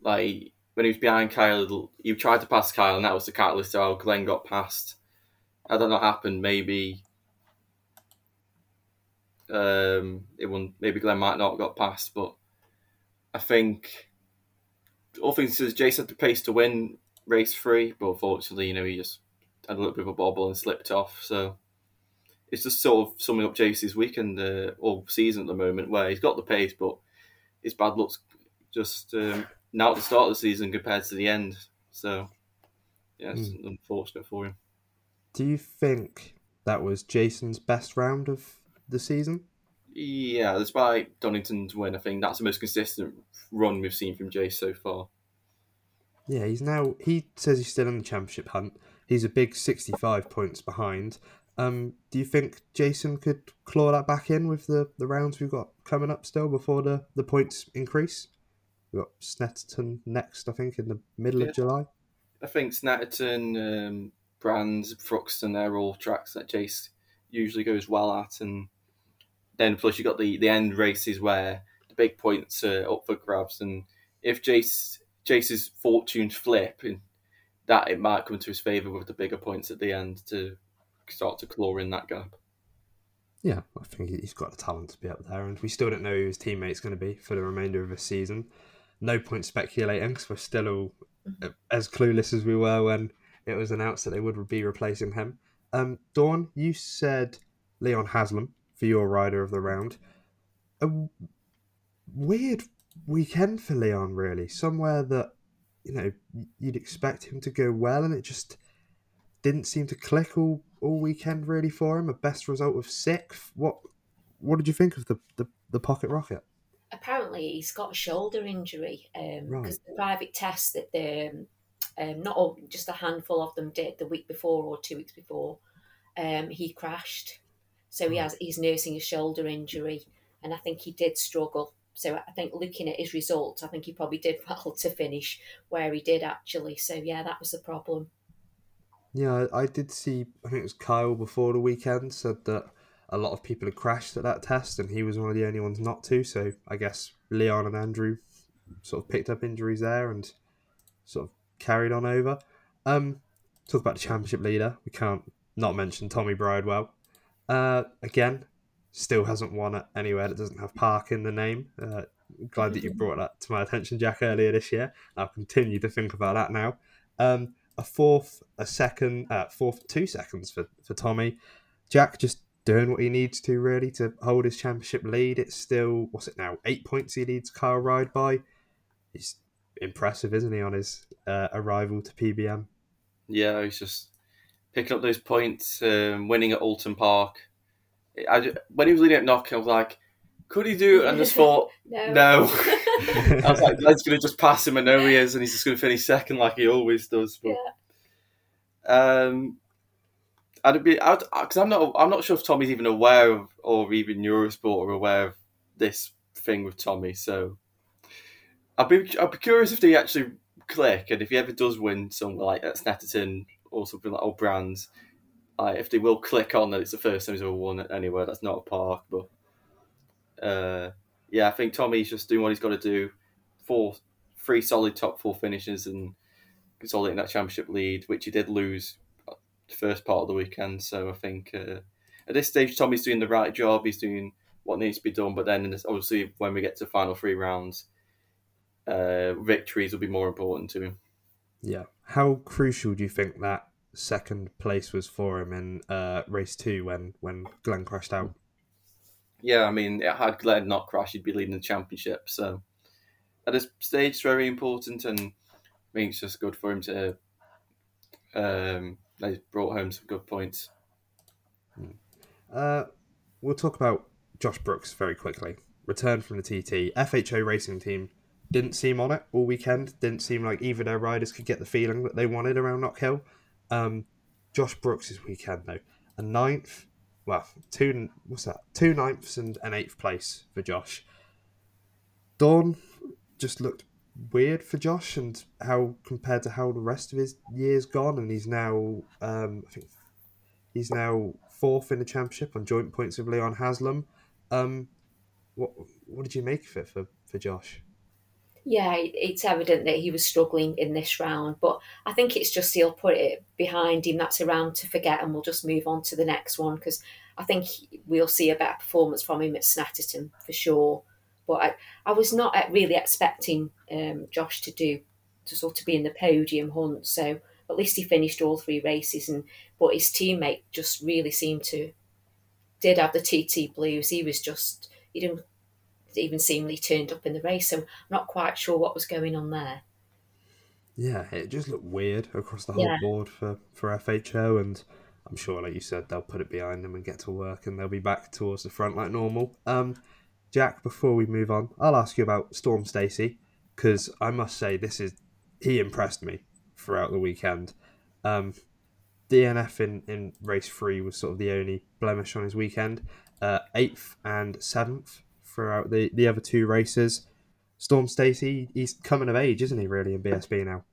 Like when he was behind Kyle, he tried to pass Kyle, and that was the catalyst to how Glenn got past. I don't know what happened. Maybe um, it won. Maybe Glenn might not have got past, but I think all things says Jason had the pace to win race three, but unfortunately, you know, he just had a little bit of a bobble and slipped off. So it's just sort of summing up Jason's weekend uh, or season at the moment, where he's got the pace, but his bad looks just um, now at the start of the season compared to the end. So yeah, it's mm. unfortunate for him. Do you think that was Jason's best round of the season? Yeah, despite Donington's win, I think that's the most consistent run we've seen from Jace so far. Yeah, he's now he says he's still in the championship hunt. He's a big sixty-five points behind. Um, do you think Jason could claw that back in with the, the rounds we've got coming up still before the, the points increase? We've got Snetterton next, I think, in the middle yeah. of July. I think Snetterton, um, Brands, Thruxton, they're all tracks that Jace usually goes well at. And then plus you've got the, the end races where the big points are up for grabs. And if Jace Jace's fortunes flip, in that it might come to his favour with the bigger points at the end to start to claw in that gap. Yeah, I think he's got the talent to be up there, and we still don't know who his teammate's going to be for the remainder of the season. No point speculating because we're still all mm-hmm. as clueless as we were when it was announced that they would be replacing him. Um, Dawn, you said Leon Haslam for your rider of the round. A weird weekend for Leon, really. Somewhere that you know you'd expect him to go well, and it just didn't seem to click all all weekend really for him. A best result of sixth. What what did you think of the the, the pocket rocket? Apparently, he's got a shoulder injury because um, right. the private test that the um, not all, just a handful of them did the week before or two weeks before, um, he crashed. So he has he's nursing a shoulder injury, and I think he did struggle. So I think looking at his results, I think he probably did well to finish where he did actually. So yeah, that was the problem. Yeah, I did see. I think it was Kyle before the weekend said that a lot of people had crashed at that test, and he was one of the only ones not to. So I guess Leon and Andrew sort of picked up injuries there and sort of carried on over. Um, talk about the championship leader. We can't not mention Tommy Bridewell. Uh, again, still hasn't won anywhere that doesn't have Park in the name. Uh, glad that you brought that to my attention, Jack, earlier this year. I'll continue to think about that now. Um, a fourth, a second, uh, fourth, two seconds for, for Tommy. Jack just doing what he needs to really to hold his championship lead. It's still what's it now? Eight points he leads Kyle Ryde by. He's impressive, isn't he, on his uh, arrival to PBM? Yeah, he's just picking up those points, um, winning at Oulton Park. I, when he was leading at Knock, I was like, could he do it? And just thought, no. no. I was like, Glenn's going to just pass him. I know he is, and he's just going to finish second like he always does. But, yeah. um, I'd be because I'm not I'm not sure if Tommy's even aware of or even Eurosport are aware of this thing with Tommy. So I'd be I'd be curious if they actually click and if he ever does win somewhere like at Snetterton or something like old brands, like if they will click on that it's the first time he's ever won anywhere that's not a park. But uh, yeah, I think Tommy's just doing what he's got to do. Four, three solid top four finishes and consolidating that championship lead, which he did lose the first part of the weekend. So I think uh, at this stage, Tommy's doing the right job. He's doing what needs to be done. But then, this, obviously, when we get to final three rounds, uh, victories will be more important to him. Yeah. How crucial do you think that second place was for him in uh, race two when when Glenn crashed out? Yeah, I mean, it had Glenn not crashed, he'd be leading the championship. So at this stage, it's very important. And I think it's just good for him to. Um, they brought home some good points. Uh, we'll talk about Josh Brookes very quickly. Returned from the TT. FHO racing team didn't seem on it all weekend. Didn't seem like either their riders could get the feeling that they wanted around Knockhill. Um, Josh Brookes this weekend though, a ninth, well, two what's that? Two ninths and an eighth place for Josh. Dawn just looked weird for Josh and how compared to how the rest of his year's gone, and he's now um, I think he's now fourth in the championship on joint points with Leon Haslam. Um, what what did you make of it for, for Josh? Yeah, it's evident that he was struggling in this round, but I think it's just he'll put it behind him. That's a round to forget, and we'll just move on to the next one because I think we'll see a better performance from him at Snetterton for sure. But I, I was not really expecting um, Josh to do to sort of be in the podium hunt. So at least he finished all three races, and but his teammate just really seemed to did have the TT blues. He was just he didn't even seemingly turned up in the race. So I'm not quite sure what was going on there. Yeah, it just looked weird across the whole Yeah. board for, for FHO, and I'm sure, like you said, they'll put it behind them and get to work, and they'll be back towards the front like normal. Um, Jack, before we move on, I'll ask you about Storm Stacey because I must say this is he impressed me throughout the weekend. Um, DNF in, in race three was sort of the only blemish on his weekend. Uh, eighth and seventh throughout the, the other two races. Storm Stacey, he's coming of age, isn't he? Really in BSB now.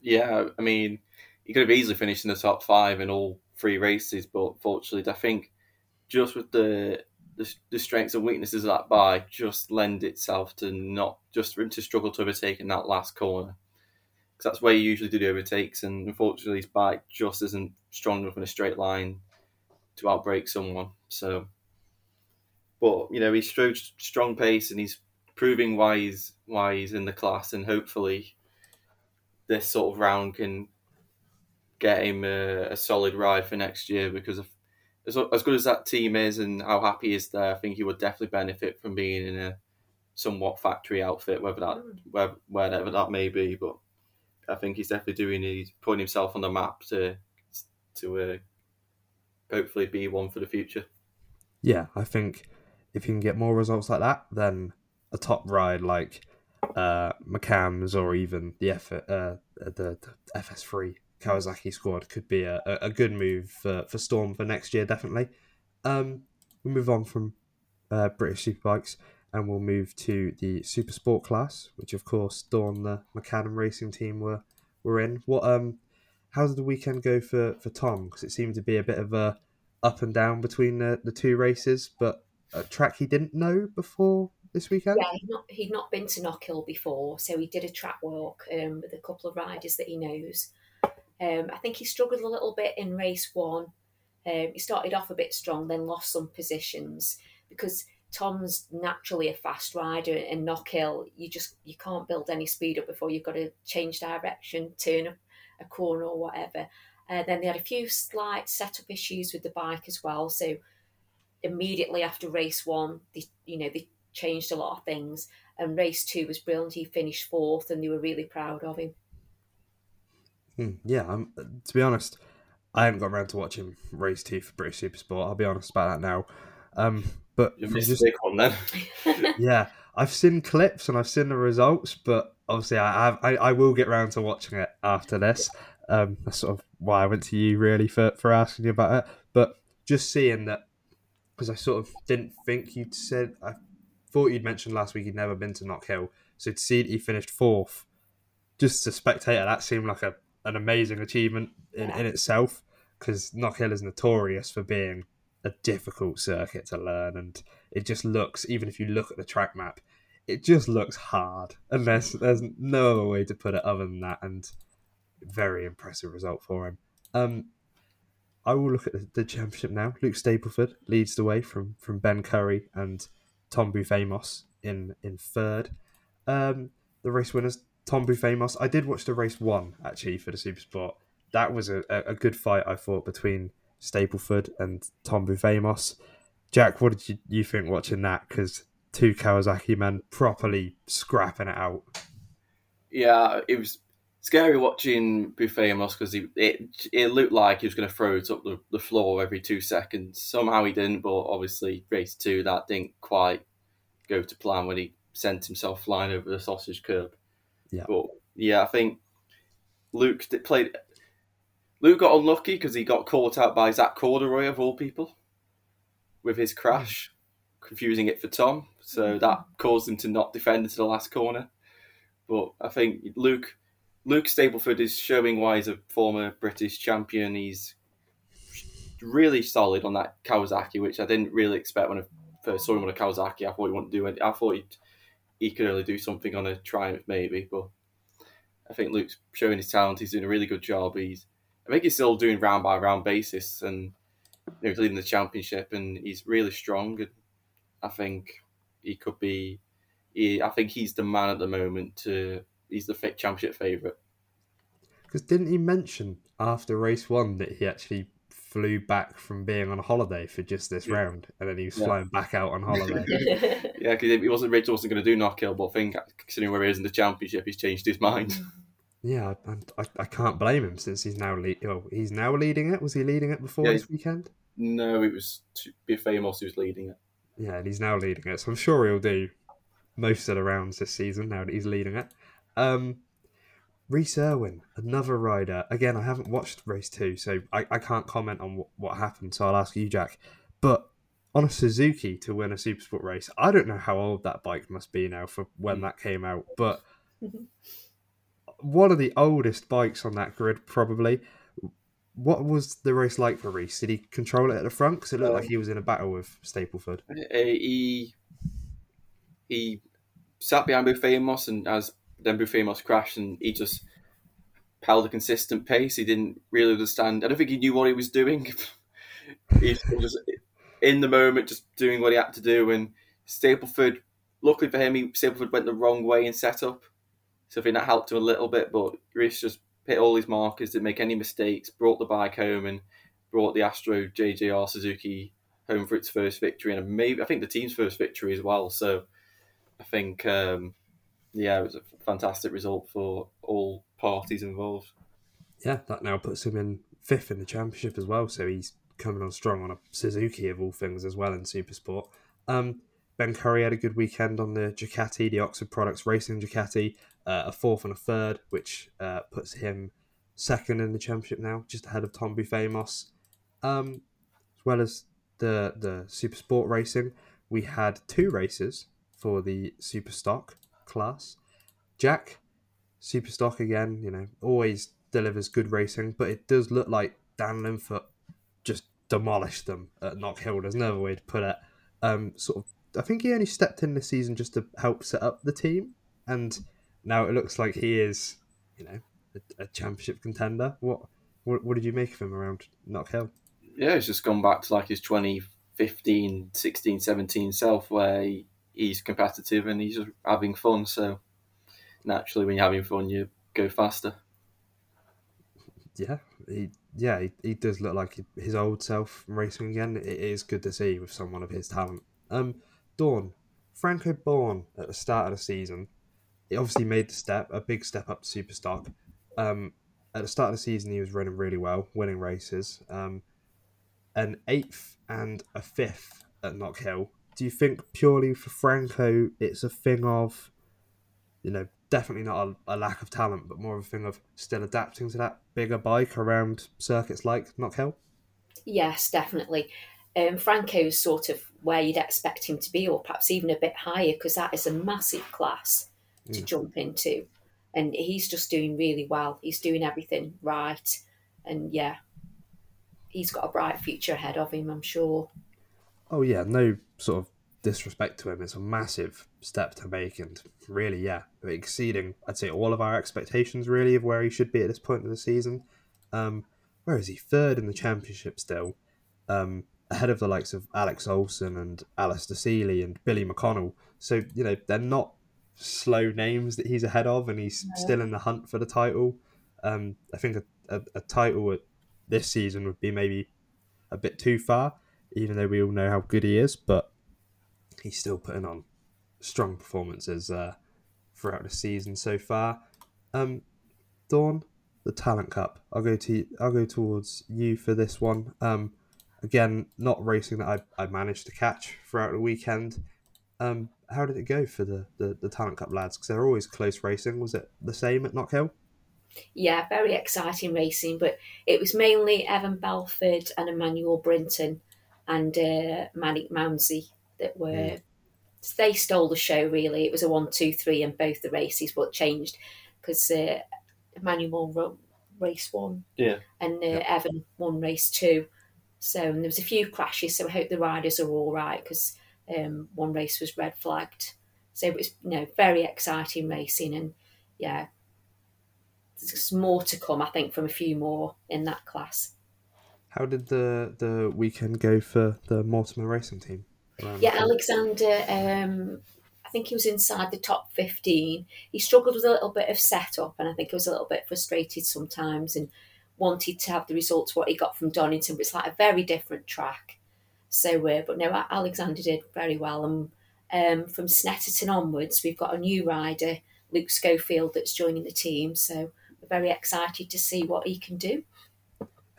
Yeah, I mean, he could have easily finished in the top five in all three races, but fortunately, I think just with the the, the strengths and weaknesses of that bike, just lend itself to not just for him to struggle to overtake in that last corner. Because that's where you usually do the overtakes, and unfortunately, his bike just isn't strong enough in a straight line to outbrake someone. So, but you know, he showed strong pace, and he's proving why he's why he's in the class, and hopefully this sort of round can get him a, a solid ride for next year because of, as, as good as that team is and how happy he is there, I think he would definitely benefit from being in a somewhat factory outfit, whether that where, wherever that may be. But I think he's definitely doing he's putting himself on the map to to uh, hopefully be one for the future. Yeah, I think if you can get more results like that, then a top ride like uh, McAMS or even the F uh, the, the FS3 Kawasaki squad could be a, a a good move for, for Storm for next year, definitely. Um, we move on from uh, British Superbikes and we'll move to the Super Sport class, which of course Dawn, the McAdam racing team, were were in. What um, how did the weekend go for for Tom? Because it seemed to be a bit of a up and down between the, the two races, but a track he didn't know before this weekend. Yeah, he'd not, he'd not been to Knockhill before, so he did a track walk um, with a couple of riders that he knows. Um, I think he struggled a little bit in race one. Um, he started off a bit strong, then lost some positions because Tom's naturally a fast rider, and Knockhill, you just you can't build any speed up before you've got to change direction, turn a, corner or whatever. Uh, then they had a few slight setup issues with the bike as well, so immediately after race one, they you know they changed a lot of things. And race two was brilliant. He finished fourth, and they were really proud of him. Hmm, yeah, um, to be honest, I haven't got around to watching race two for British Supersport. I'll be honest about that now. Um, but You missed just- a big one then. yeah, I've seen clips and I've seen the results, but obviously I have I, I will get round to watching it after this. Um, that's sort of why I went to you really for for asking you about it. But just seeing that because I sort of didn't think you'd said I thought you'd mentioned last week you'd never been to Knockhill, so to see that he finished fourth, just as a spectator, that seemed like a an amazing achievement in, in itself. Because Knockhill is notorious for being a difficult circuit to learn, and it just looks even if you look at the track map it just looks hard and there's there's no other way to put it other than that and very impressive result for him um i will look at the, championship now luke stapleford leads the way from from ben Currie and tom Booth-Amos in in third um the race winners tom Booth-Amos. i did watch the race one actually for the super sport that was a, a a good fight i thought between stapleford and tom Booth-Amos. jack what did you, you think watching that because two Kawasaki men properly scrapping it out. Yeah, it was scary watching Booth-Amos because it it looked like he was going to throw it up the, the floor every two seconds. Somehow he didn't, but obviously race two that didn't quite go to plan when he sent himself flying over the sausage curb. Yeah. But yeah, I think Luke played. Luke got unlucky because he got caught out by Zach Corduroy of all people with his crash, confusing it for Tom. So mm-hmm. that caused him to not defend into the last corner. But I think Luke Luke Stapleford is showing why he's a former British champion. He's really solid on that Kawasaki, which I didn't really expect when I first saw him on a Kawasaki. I thought he wouldn't do it. I thought he could only do something on a Triumph maybe, but I think Luke's showing his talent. He's doing a really good job. He's I think he's still doing round by round basis and he's leading the championship and he's really strong. And I think he could be. He, I think he's the man at the moment to he's the fit championship favourite. Because didn't he mention after race one that he actually flew back from being on holiday for just this yeah. round, and then he was yeah. flying back out on holiday. yeah, because he wasn't Rich wasn't going to do knock knockhill, but I think considering where he is in the championship, he's changed his mind. Yeah, I, I, I can't blame him since he's now lead. Oh, he's now leading it. Was he leading it before yeah, this weekend? No, it was to be famous who's leading it. Yeah, and he's now leading it, so I'm sure he'll do most of the rounds this season now that he's leading it. Um, Rhys Irwin, another rider. Again, I haven't watched race two, so I, I can't comment on what, what happened. So I'll ask you, Jack. But on a Suzuki to win a Supersport race, I don't know how old that bike must be now for when mm. that came out, but one of the oldest bikes on that grid, probably. What was the race like for Rhys? Did he control it at the front? Because it looked um, like he was in a battle with Stapleford. Uh, he he sat behind Booth-Amos and as then Booth crashed and he just held a consistent pace. He didn't really understand. I don't think he knew what he was doing. he was just in the moment, just doing what he had to do. And Stapleford, luckily for him, he, Stapleford went the wrong way in setup. So I think that helped him a little bit. But Rhys just hit all his markers, didn't make any mistakes, brought the bike home and brought the Astro JJR Suzuki home for its first victory and maybe I think the team's first victory as well. So I think um, yeah, it was a fantastic result for all parties involved. Yeah, that now puts him in fifth in the championship as well. So he's coming on strong on a Suzuki of all things as well in Supersport. Um, ben Currie had a good weekend on the Ducati, the Oxford Products Racing Ducati, uh, a fourth and a third, which uh, puts him second in the championship now, just ahead of Tom Booth Um, as well as the the Supersport racing, we had two races for the Super Stock class. Jack, super stock again, you know, always delivers good racing, but it does look like Dan Linfoot just demolished them at Knockhill. There's no other way to put it. Um, sort of, I think he only stepped in this season just to help set up the team, and now it looks like he is, you know, a, a championship contender. What, what, what did you make of him around Knockhill? Yeah, he's just gone back to like his 2015, 16, 17 self, where he, he's competitive and he's having fun. So naturally, when you're having fun, you go faster. Yeah, he yeah he, he does look like his old self racing again. It is good to see with someone of his talent. Um, Dawn, Franco Bourne at the start of the season, he obviously made the step, a big step up to Superstock. Um, at the start of the season, he was running really well, winning races. Um, an eighth and a fifth at Knockhill do you think purely for Franco, it's a thing of, you know, definitely not a, a, lack of talent, but more of a thing of still adapting to that bigger bike around circuits like Knockhill? Yes, definitely. Um, Franco's sort of where you'd expect him to be, or perhaps even a bit higher, because that is a massive class to mm. jump into. And he's just doing really well. He's doing everything right. And yeah, he's got a bright future ahead of him, I'm sure. Oh yeah, no sort of disrespect to him. It's a massive step to make, and really, yeah, exceeding I'd say all of our expectations really of where he should be at this point of the season. Um, where is he? Third in the championship still, um, ahead of the likes of Alex Olsen and Alistair Seeley and Billy McConnell. So you know they're not slow names that he's ahead of, and he's no. still in the hunt for the title. Um, I think a, a, a title this season would be maybe a bit too far even though we all know how good he is, but he's still putting on strong performances uh, throughout the season so far. Um, Dawn, the Talent Cup. I'll go to I'll go towards you for this one. Um, again, not racing that I, I managed to catch throughout the weekend. Um, how did it go for the, the, the Talent Cup lads? Because they're always close racing. Was it the same at Knockhill? Yeah, very exciting racing, but it was mainly Evan Belford and Emmanuel Brinton and uh, Manic Mounsey that were. Mm. They stole the show, really. It was a one, two, three in both the races, but changed because uh, Emmanuel won race one. Yeah. And uh, yeah. Evan won race two. So and there was a few crashes. So I hope the riders are all right because um, one race was red flagged. So it was you know very exciting racing and yeah, there's more to come. I think from a few more in that class. How did the the weekend go for the Mortimer racing team? Yeah, Alexander. Um, I think he was inside the top fifteen. He struggled with a little bit of setup, and I think he was a little bit frustrated sometimes, and wanted to have the results what he got from Donington. But it's like a very different track. So, uh, but no, Alexander did very well, and um, from Snetterton onwards, we've got a new rider, Luke Schofield, that's joining the team. So we're very excited to see what he can do.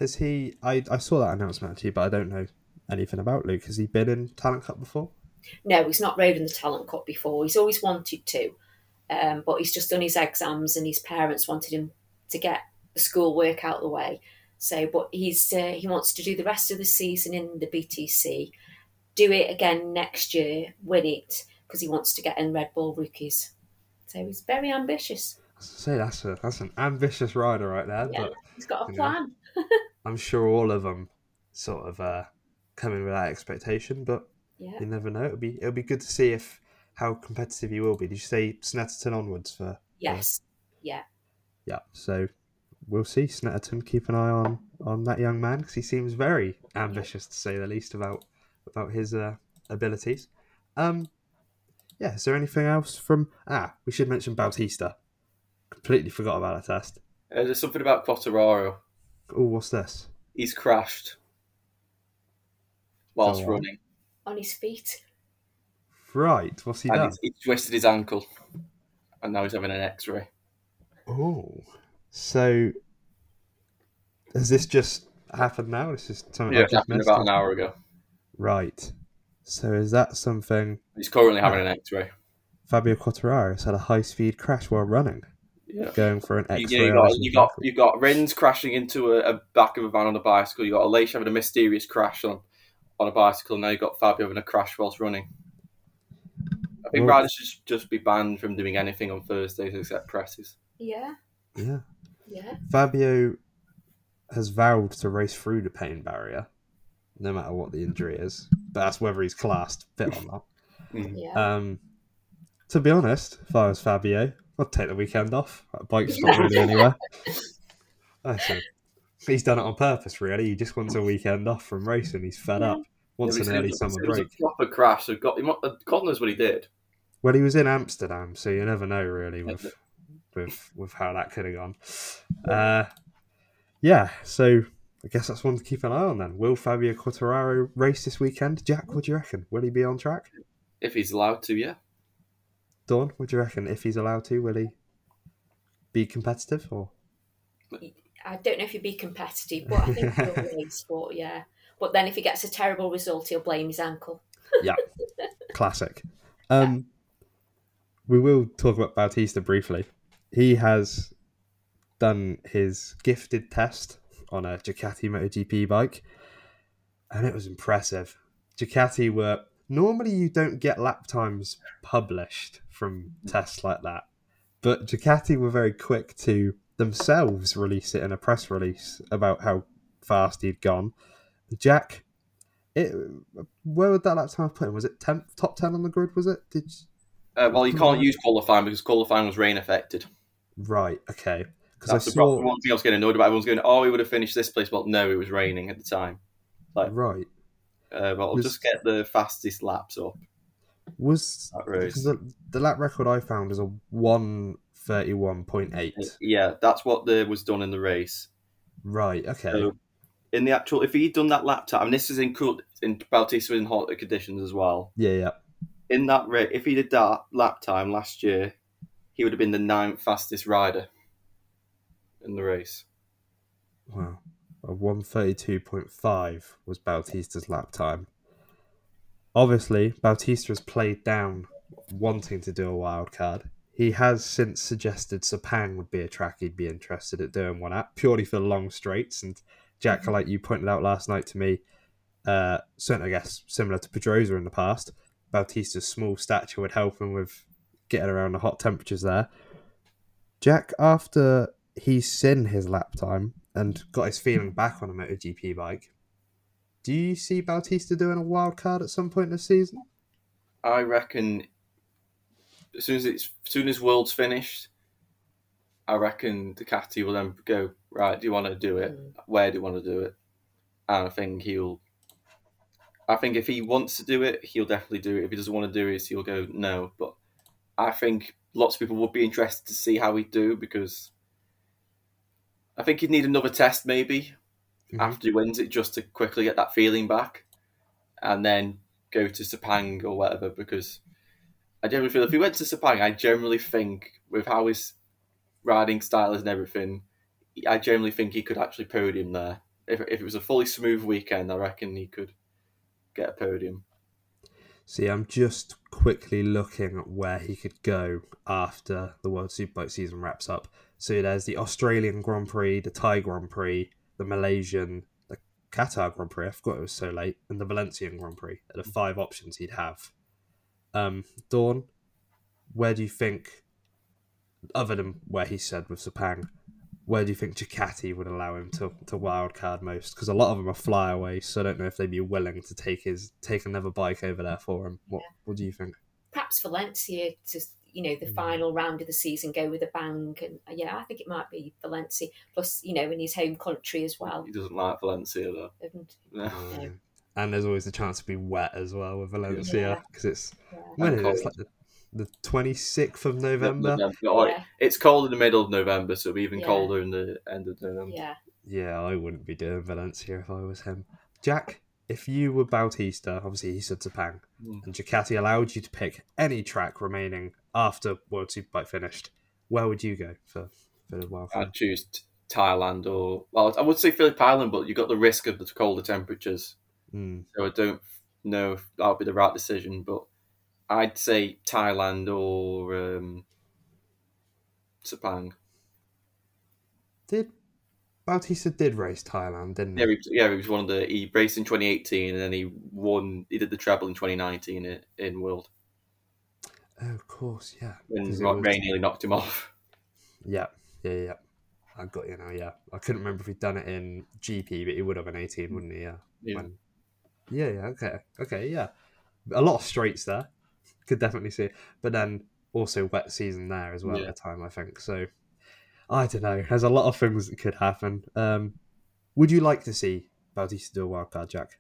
Has he? I, I saw that announcement actually, but I don't know anything about Luke. Has he been in Talent Cup before? No, he's not rode in the Talent Cup before. He's always wanted to, um, but he's just done his exams, and his parents wanted him to get the school work out of the way. So, but he's uh, he wants to do the rest of the season in the BTC, do it again next year, win it because he wants to get in Red Bull rookies. So he's very ambitious. say that's a that's an ambitious rider right there. Yeah, but he's got a plan. I'm sure all of them sort of uh, come in with that expectation, but yeah. you never know. It'll be it'll be good to see if how competitive he will be. Did you say Snetterton onwards for? Yes. For... Yeah. Yeah. So we'll see. Snetterton, keep an eye on on that young man because he seems very ambitious to say the least about about his uh, abilities. Um, yeah. Is there anything else from? Ah, we should mention Bautista. Completely forgot about that test. Uh, there's something about Quartararo. Oh, what's this? He's crashed whilst running on his feet. Right. What's he and done? He twisted his ankle, and now he's having an X-ray. Oh. So has this just happened now? This is something yeah, it happened about an hour ago. Right. So is that something? He's currently having an X-ray. Fabio Quartararo has had a high-speed crash while running. Yeah. Going for an X-ray. You, you got you got you got Rins crashing into a, a, back of a van on a bicycle. You got Aleix having a mysterious crash on on a bicycle. Now you got Fabio having a crash whilst running. I think well, riders should just be banned from doing anything on Thursdays except presses. Yeah. Yeah. Yeah. Fabio has vowed to race through the pain barrier, no matter what the injury is. But that's whether he's classed fit or not. Mm. Yeah. Um, to be honest, if I was Fabio, I'd take the weekend off. That bike's not really anywhere. I said, he's done it on purpose, really. He just wants a weekend off from racing. He's fed up. Wants yeah, an early summer it break. It was a proper crash. So God, God knows what he did. Well, he was in Amsterdam, so you never know, really, with with with how that could have gone. Uh, yeah, so I guess that's one to keep an eye on then. Will Fabio Quartararo race this weekend? Jack, what do you reckon? Will he be on track? If he's allowed to, yeah. Dawn, what do you reckon? If he's allowed to, will he be competitive or? I don't know if he'd be competitive, but I think he'll race. But yeah, but then if he gets a terrible result, he'll blame his ankle. yeah, classic. Um, yeah. We will talk about Bautista briefly he has done his gifted test on a Ducati MotoGP bike, and it was impressive. Ducati were normally you don't get lap times published from tests like that, but Ducati were very quick to themselves release it in a press release about how fast he'd gone. Jack, it where would that lap time put him? Was it 10th, top ten on the grid? Was it? Did uh, well, you can't use qualifying because qualifying was rain affected. Right. Okay. Because I saw the one thing I was getting annoyed about. Everyone's going, "Oh, he would have finished this place." Well, no, it was raining at the time. Like, right. Uh, but I'll was, just get the fastest laps up. Was because the, the lap record I found is a one thirty one point eight. Yeah, that's what the, was done in the race. Right. Okay. So in the actual, if he'd done that lap time, and this is in cool in Bautista in hot conditions as well. Yeah. Yeah. In that race, if he did that lap time last year, he would have been the ninth fastest rider. in the race. Wow. A 132.5 was Bautista's lap time. Obviously, Bautista has played down wanting to do a wild card. He has since suggested Sepang would be a track he'd be interested at doing one at, purely for the long straights. And Jack, like you pointed out last night to me, uh, certainly I guess similar to Pedrosa in the past, Bautista's small stature would help him with getting around the hot temperatures there. Jack, after he's seen his lap time and got his feeling back on a MotoGP bike, do you see Bautista doing a wild card at some point this season? I reckon as soon as it's as soon as World's finished, I reckon Ducati will then go right. Do you want to do it? Mm. Where do you want to do it? And I think he'll. I think if he wants to do it, he'll definitely do it. If he doesn't want to do it, he'll go no. But I think lots of people would be interested to see how he do because I think he'd need another test maybe Mhm. after he wins it just to quickly get that feeling back, and then go to Sepang or whatever. Because I generally feel if he went to Sepang, I generally think with how his riding style is and everything, I generally think he could actually podium there. If if it was a fully smooth weekend, I reckon he could get a podium. See, I'm just quickly looking at where he could go after the World Superbike season wraps up. So there's the Australian Grand Prix, the Thai Grand Prix, the Malaysian, the Qatar Grand Prix. I forgot it was so late, and the Valencian Grand Prix. Are the five options he'd have. Um, Dawn, where do you think, other than where he said with Sepang, where do you think Ducati would allow him to, to wild card most? Because a lot of them are flyaway, so I don't know if they'd be willing to take his take another bike over there for him. What What do you think? Perhaps Valencia to you know the Mm. final round of the season go with a bang, and uh, yeah, I think it might be Valencia. Plus, you know, in his home country as well. He doesn't like Valencia though. And, No. And there's always the chance to be wet as well with Valencia Yeah. because it's yeah. when it? It's like the twenty sixth of November. Oh, Yeah. It's cold in the middle of November, so it'll be even Yeah. colder in the end of November. yeah. Yeah, I wouldn't be doing Valencia if I was him. Jack, if you were Bautista, obviously he said Sepang, Mm. and Ducati allowed you to pick any track remaining after World Superbike finished, where would you go for, for the wild card? I'd choose t- Thailand or well, I would say Phillip Island, but you got the risk of the colder temperatures, Mm, so I don't know if that would be the right decision. But I'd say Thailand or um, Sepang. Did Bautista did race Thailand, didn't he? Yeah, he, was- yeah, he was one of the he raced in 2018, and then he won. He did the treble in 2019 in, in World Oh, of course, yeah. it Rock Ray nearly knocked him off. Yeah, yeah, yeah. I got you now. Yeah, I couldn't remember if he'd done it in GP, but he would have in eighteen, wouldn't he? Yeah. Yeah. When- yeah, yeah. Okay, okay, yeah. A lot of straights there. Could definitely see it, but then also wet season there as well Yeah. at the time. I think so. I don't know. There's a lot of things that could happen. Um, would you like to see Bautista do a wild card, Jack?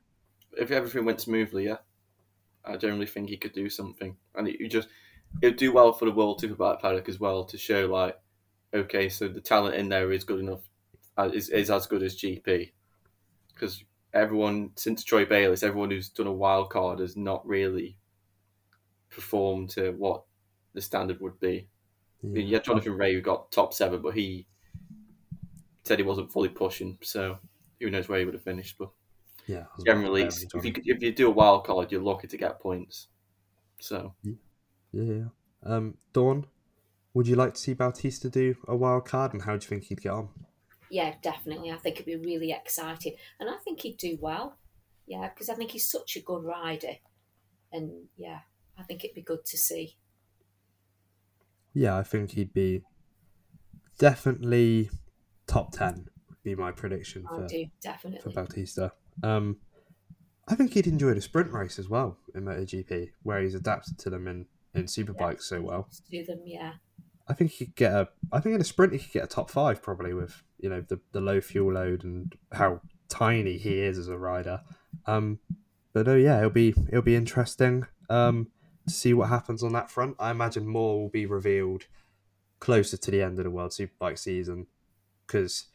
if everything went smoothly, yeah, I generally think he could do something, and it, you just it'd do well for the World Superbike paddock as well to show like, okay, so the talent in there is good enough, uh, is is as good as GP, because everyone since Troy Bayliss, everyone who's done a wild card has not really performed to what the standard would be. I mean, you had Jonathan Rea who got top seven, but he said he wasn't fully pushing, so who knows where he would have finished, but yeah. Generally, if you if you do a wild card, you're lucky to get points. So Yeah, yeah. Um, Dawn, would you like to see Bautista do a wild card, and how do you think he'd get on? Yeah, definitely. I think it'd be really exciting, and I think he'd do well. Yeah, because I think he's such a good rider, and yeah, I think it'd be good to see. Yeah, I think he'd be definitely top ten. Would be my prediction I for, do for. Bautista. Um, I think he'd enjoy the sprint race as well in MotoGP, where he's adapted to them in in superbikes so well. Do them, yeah, I think he could get a. I think in a sprint he could get a top five probably with you know the the low fuel load and how tiny he is as a rider. Um, but oh yeah, it'll be it'll be interesting um to see what happens on that front. I imagine more will be revealed closer to the end of the World Superbike season because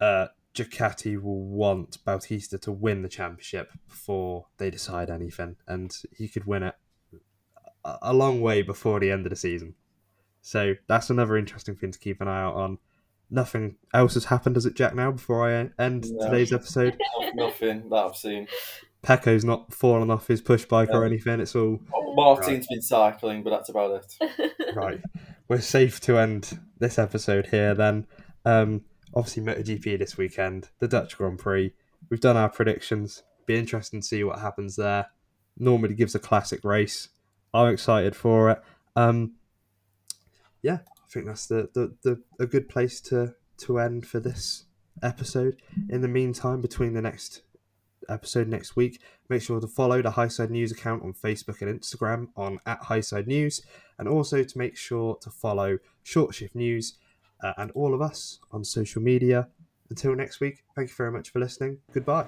uh, Ducati will want Bautista to win the championship before they decide anything, and he could win it a, long way before the end of the season. So that's another interesting thing to keep an eye out on. nothing else has happened, has it, Jack? Now before I end No. today's episode, Nothing that I've seen. Pecco's not fallen off his push bike or anything. It's all Martin's been cycling, but that's about it. right. We're safe to end this episode here then. Um, obviously, MotoGP this weekend, the Dutch Grand Prix. We've done our predictions. Be interesting to see what happens there. Normally gives a classic race. I'm excited for it. Um, yeah, I think that's the, the, the a good place to to end for this episode. In the meantime, between the next episode next week, make sure to follow the Highside News account on Facebook and Instagram on at Highside News, and also to make sure to follow Short Shift News uh, and all of us on social media. Until next week, thank you very much for listening. Goodbye.